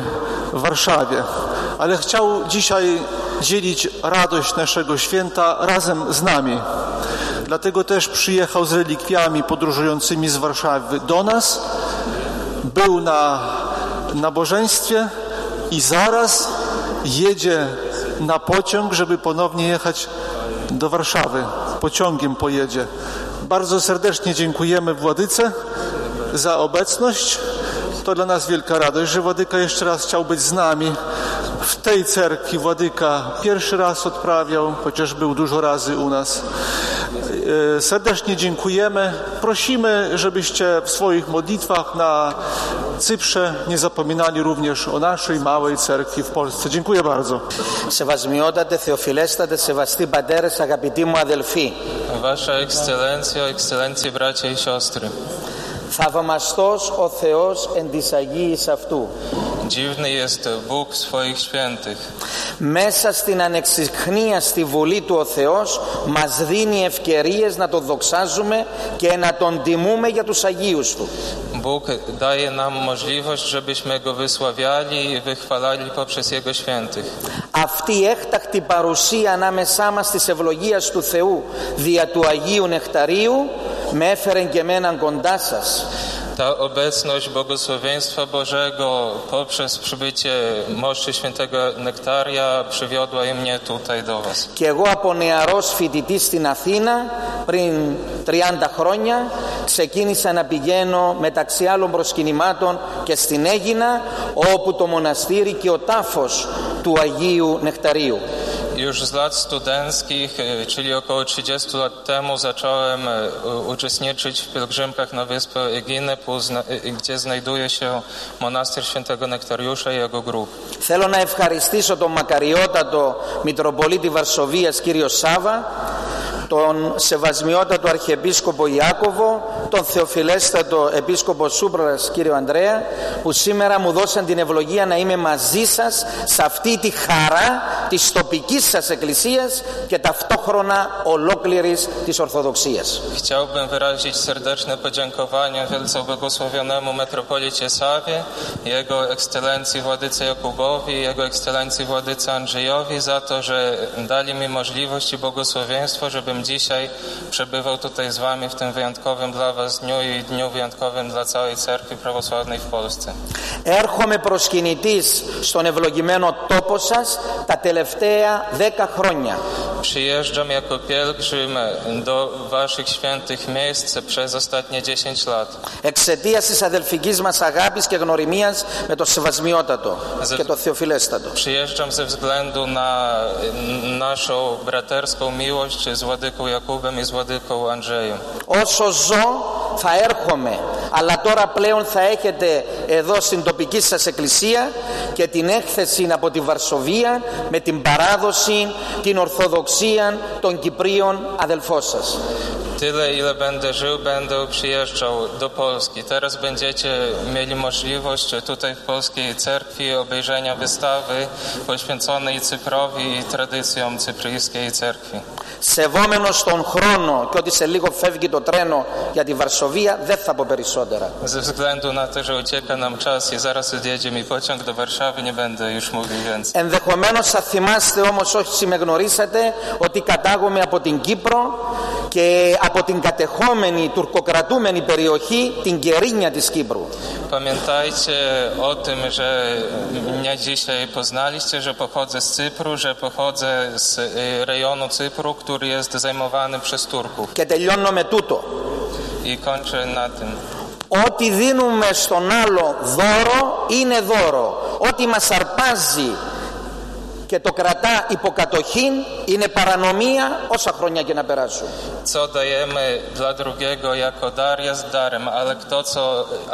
w Warszawie. Ale chciał dzisiaj dzielić radość naszego święta razem z nami. Dlatego też przyjechał z relikwiami podróżującymi z Warszawy do nas, był na nabożeństwie i zaraz jedzie na pociąg, żeby ponownie jechać do Warszawy. Pociągiem pojedzie. Bardzo serdecznie dziękujemy Władyce za obecność. To dla nas wielka radość, że Władyka jeszcze raz chciał być z nami W tej cerkwi Władyka pierwszy raz odprawiał, chociaż był dużo razy u nas. E, Serdecznie dziękujemy. Prosimy, żebyście w swoich modlitwach na Cyprze nie zapominali również o naszej małej cerkwi w Polsce. Dziękuję bardzo. Σεβασμιότατε, θεοφιλέστατε, σεβαστοί πατέρες, αγαπητοί μου αδελφοί. Wasza Ekscelencjo, Ekscelencje bracia i siostry. Θαυμαστός ο Θεός εν της Αγίης αυτού. Dziwny jest Bóg w swoich świętych. Μέσα στην ανεξιχνία στη Βουλή του ο Θεός μας δίνει ευκαιρίες να το δοξάζουμε και να τον τιμούμε για τους Αγίους Του. Bóg daje nam możliwość, żebyśmy Go wysławiali i wychwalali poprzez Jego świętych. Αυτή η έκτακτη παρουσία ανάμεσά μας της ευλογίας του Θεού δια του Αγίου Νεκταρίου με έφερε και εμένα κοντά σας. ta obecność błogosławieństwa Bożego poprzez przybycie moszczy świętego nektaria przywiodła i mnie tutaj do Was. Και εγώ από νεαρός φοιτητής στην Αθήνα πριν 30 χρόνια ξεκίνησα να πηγαίνω μεταξύ άλλων προσκυνημάτων και στην Έγινα όπου το μοναστήρι και ο τάφος του Αγίου Νεκταρίου. Już z lat studenckich, y, czyli około 30 lat temu, zacząłem y, uczestniczyć w pielgrzymkach na wyspę Eginę, pozna- y, gdzie znajduje się monastyr świętego Nektariusza i jego grób. Θέλω να ευχαριστήσω τον μακαριότατο Μητροπολίτη Βαρσοβίας κύριο Σάβα, τον σεβασμιότατο Αρχιεπίσκοπο Ιάκωβο, τον θεοφιλέστατο Επίσκοπο Σούμπρας κύριο Ανδρέα, που σήμερα μου δώσαν την ευλογία να είμαι μαζί σας σε αυτή τη χαρά της τοπικής σας εκκλησίας και ταυτόχρονα ολόκληρης της Ορθοδοξίας. Chciałbym wyrazić serdeczne podziękowanie wielce błogosławionemu metropolicie Sawie, jego ekscelencji Władyce Jakubowi, jego ekscelencji Władyce Andrzejowi za to, że dali mi możliwość i błogosławieństwo, żebym dzisiaj przebywał tutaj z wami w tym wyjątkowym dla was dniu i dniu wyjątkowym dla całej cerkwi prawosławnej w Polsce. Έρχομαι προσκυνητής στον ευλογημένο τόπο σας τα τελευταία δέκα χρόνια. Przyjeżdżam jako pielgrzym do waszych świętych miejsc przez ostatnie 10 lat. Εξαιτίας της αδελφικής μας αγάπης και γνωριμίας με το Σεβασμιότατο και το Θεοφιλέστατο. Przyjeżdżam ze względu na naszą braterską miłość z Władyką Jakubem i z Władyką Andrzejem. Όσο ζω θα έρχομαι, αλλά τώρα πλέον θα έχετε εδώ στην τοπική σας εκκλησία και την έκθεση από τη Βαρσοβία με την παράδοση, την Ορθοδοξία των Κυπρίων αδελφών σας. Tyle, ile będę żył, będę przyjeżdżał do Polski. Teraz będziecie mieli możliwość tutaj w Polskiej Cerkwi obejrzenia wystawy poświęconej Cyprowi i tradycjom cypryjskiej cerkwi. Σεβόμενος τον χρόνο και ότι σε λίγο φεύγει το τρένο για τη Βαρσοβία δεν θα πω περισσότερα. Ze względu na to, że ucieka nam czas i zaraz odjedzie mi pociąg do Warszawy, nie będę już mówił więcej. Ενδεχομένως θα θυμάστε όμως όσοι με γνωρίσατε ότι κατάγομαι από την Κύπρο και από την κατεχόμενη τουρκοκρατούμενη περιοχή την Κερίνια της Κύπρου. Pamiętajcie o tym, że mnie dzisiaj poznaliście, że pochodzę z Cypru, że pochodzę z y, rejonu Cypru, który jest zajmowany przez Turków. Και τελειώνω με τούτο. I kończę na tym. Ό,τι δίνουμε στον άλλο δώρο είναι δώρο. Ό,τι μας αρπάζει και το κρατά υποκατοχήν είναι παρανομία όσα χρόνια και να περάσουν. Co dajemy dla drugiego jako dar jest darem, ale kto co,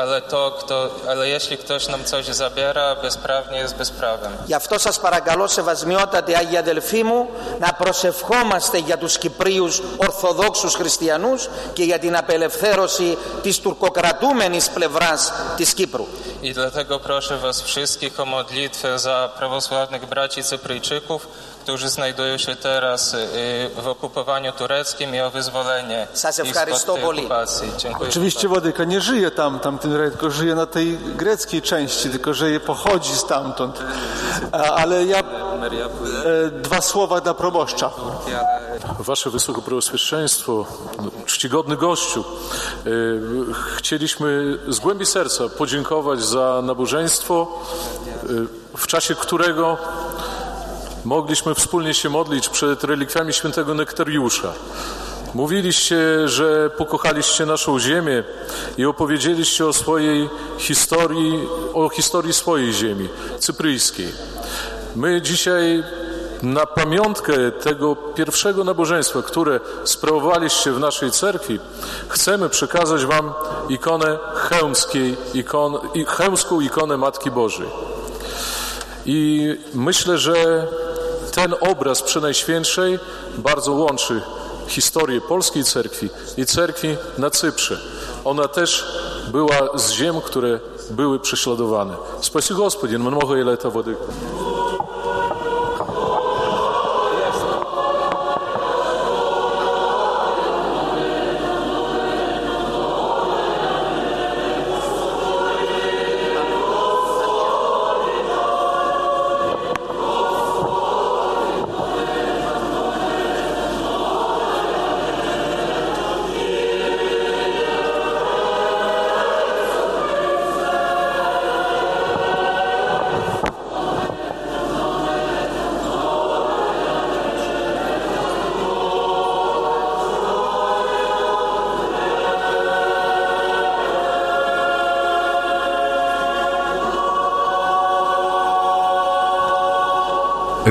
ale to kto, ale jeśli ktoś nam coś zabiera, bezprawnie jest bezprawem. Γι' αυτό σας παρακαλώ σεβασμιότατε Άγιοι αδελφοί μου να προσευχόμαστε για τους Κυπρίους Ορθοδόξους Χριστιανούς και για την απελευθέρωση της τουρκοκρατούμενης πλευράς της Κύπρου. I dlatego proszę Was wszystkich o modlitwę za prawosławnych braci Syryjczyków, którzy znajdują się teraz y, w okupowaniu tureckim i o wyzwolenie ich spod okupacji. Dziękuję Oczywiście Władyka nie żyje tam, tamtym rejonie, tylko żyje na tej greckiej części, tylko że je pochodzi stamtąd. Ale ja e, dwa słowa dla proboszcza. Wasze Wysokopreosłyszeństwo, no, czcigodny gościu, e, chcieliśmy z głębi serca podziękować za nabożeństwo, e, w czasie którego mogliśmy wspólnie się modlić przed relikwiami świętego Nektariusza. Mówiliście, że pokochaliście naszą ziemię i opowiedzieliście o swojej historii, o historii swojej ziemi, cypryjskiej. My dzisiaj na pamiątkę tego pierwszego nabożeństwa, które sprawowaliście w naszej cerkwi, chcemy przekazać Wam ikonę chełmskiej, ikon, chełmską ikonę Matki Bożej. I myślę, że ten obraz Przenajświętszej bardzo łączy historię polskiej cerkwi i cerkwi na Cyprze. Ona też była z ziem, które były prześladowane. Спаси Господи, много ile это воды.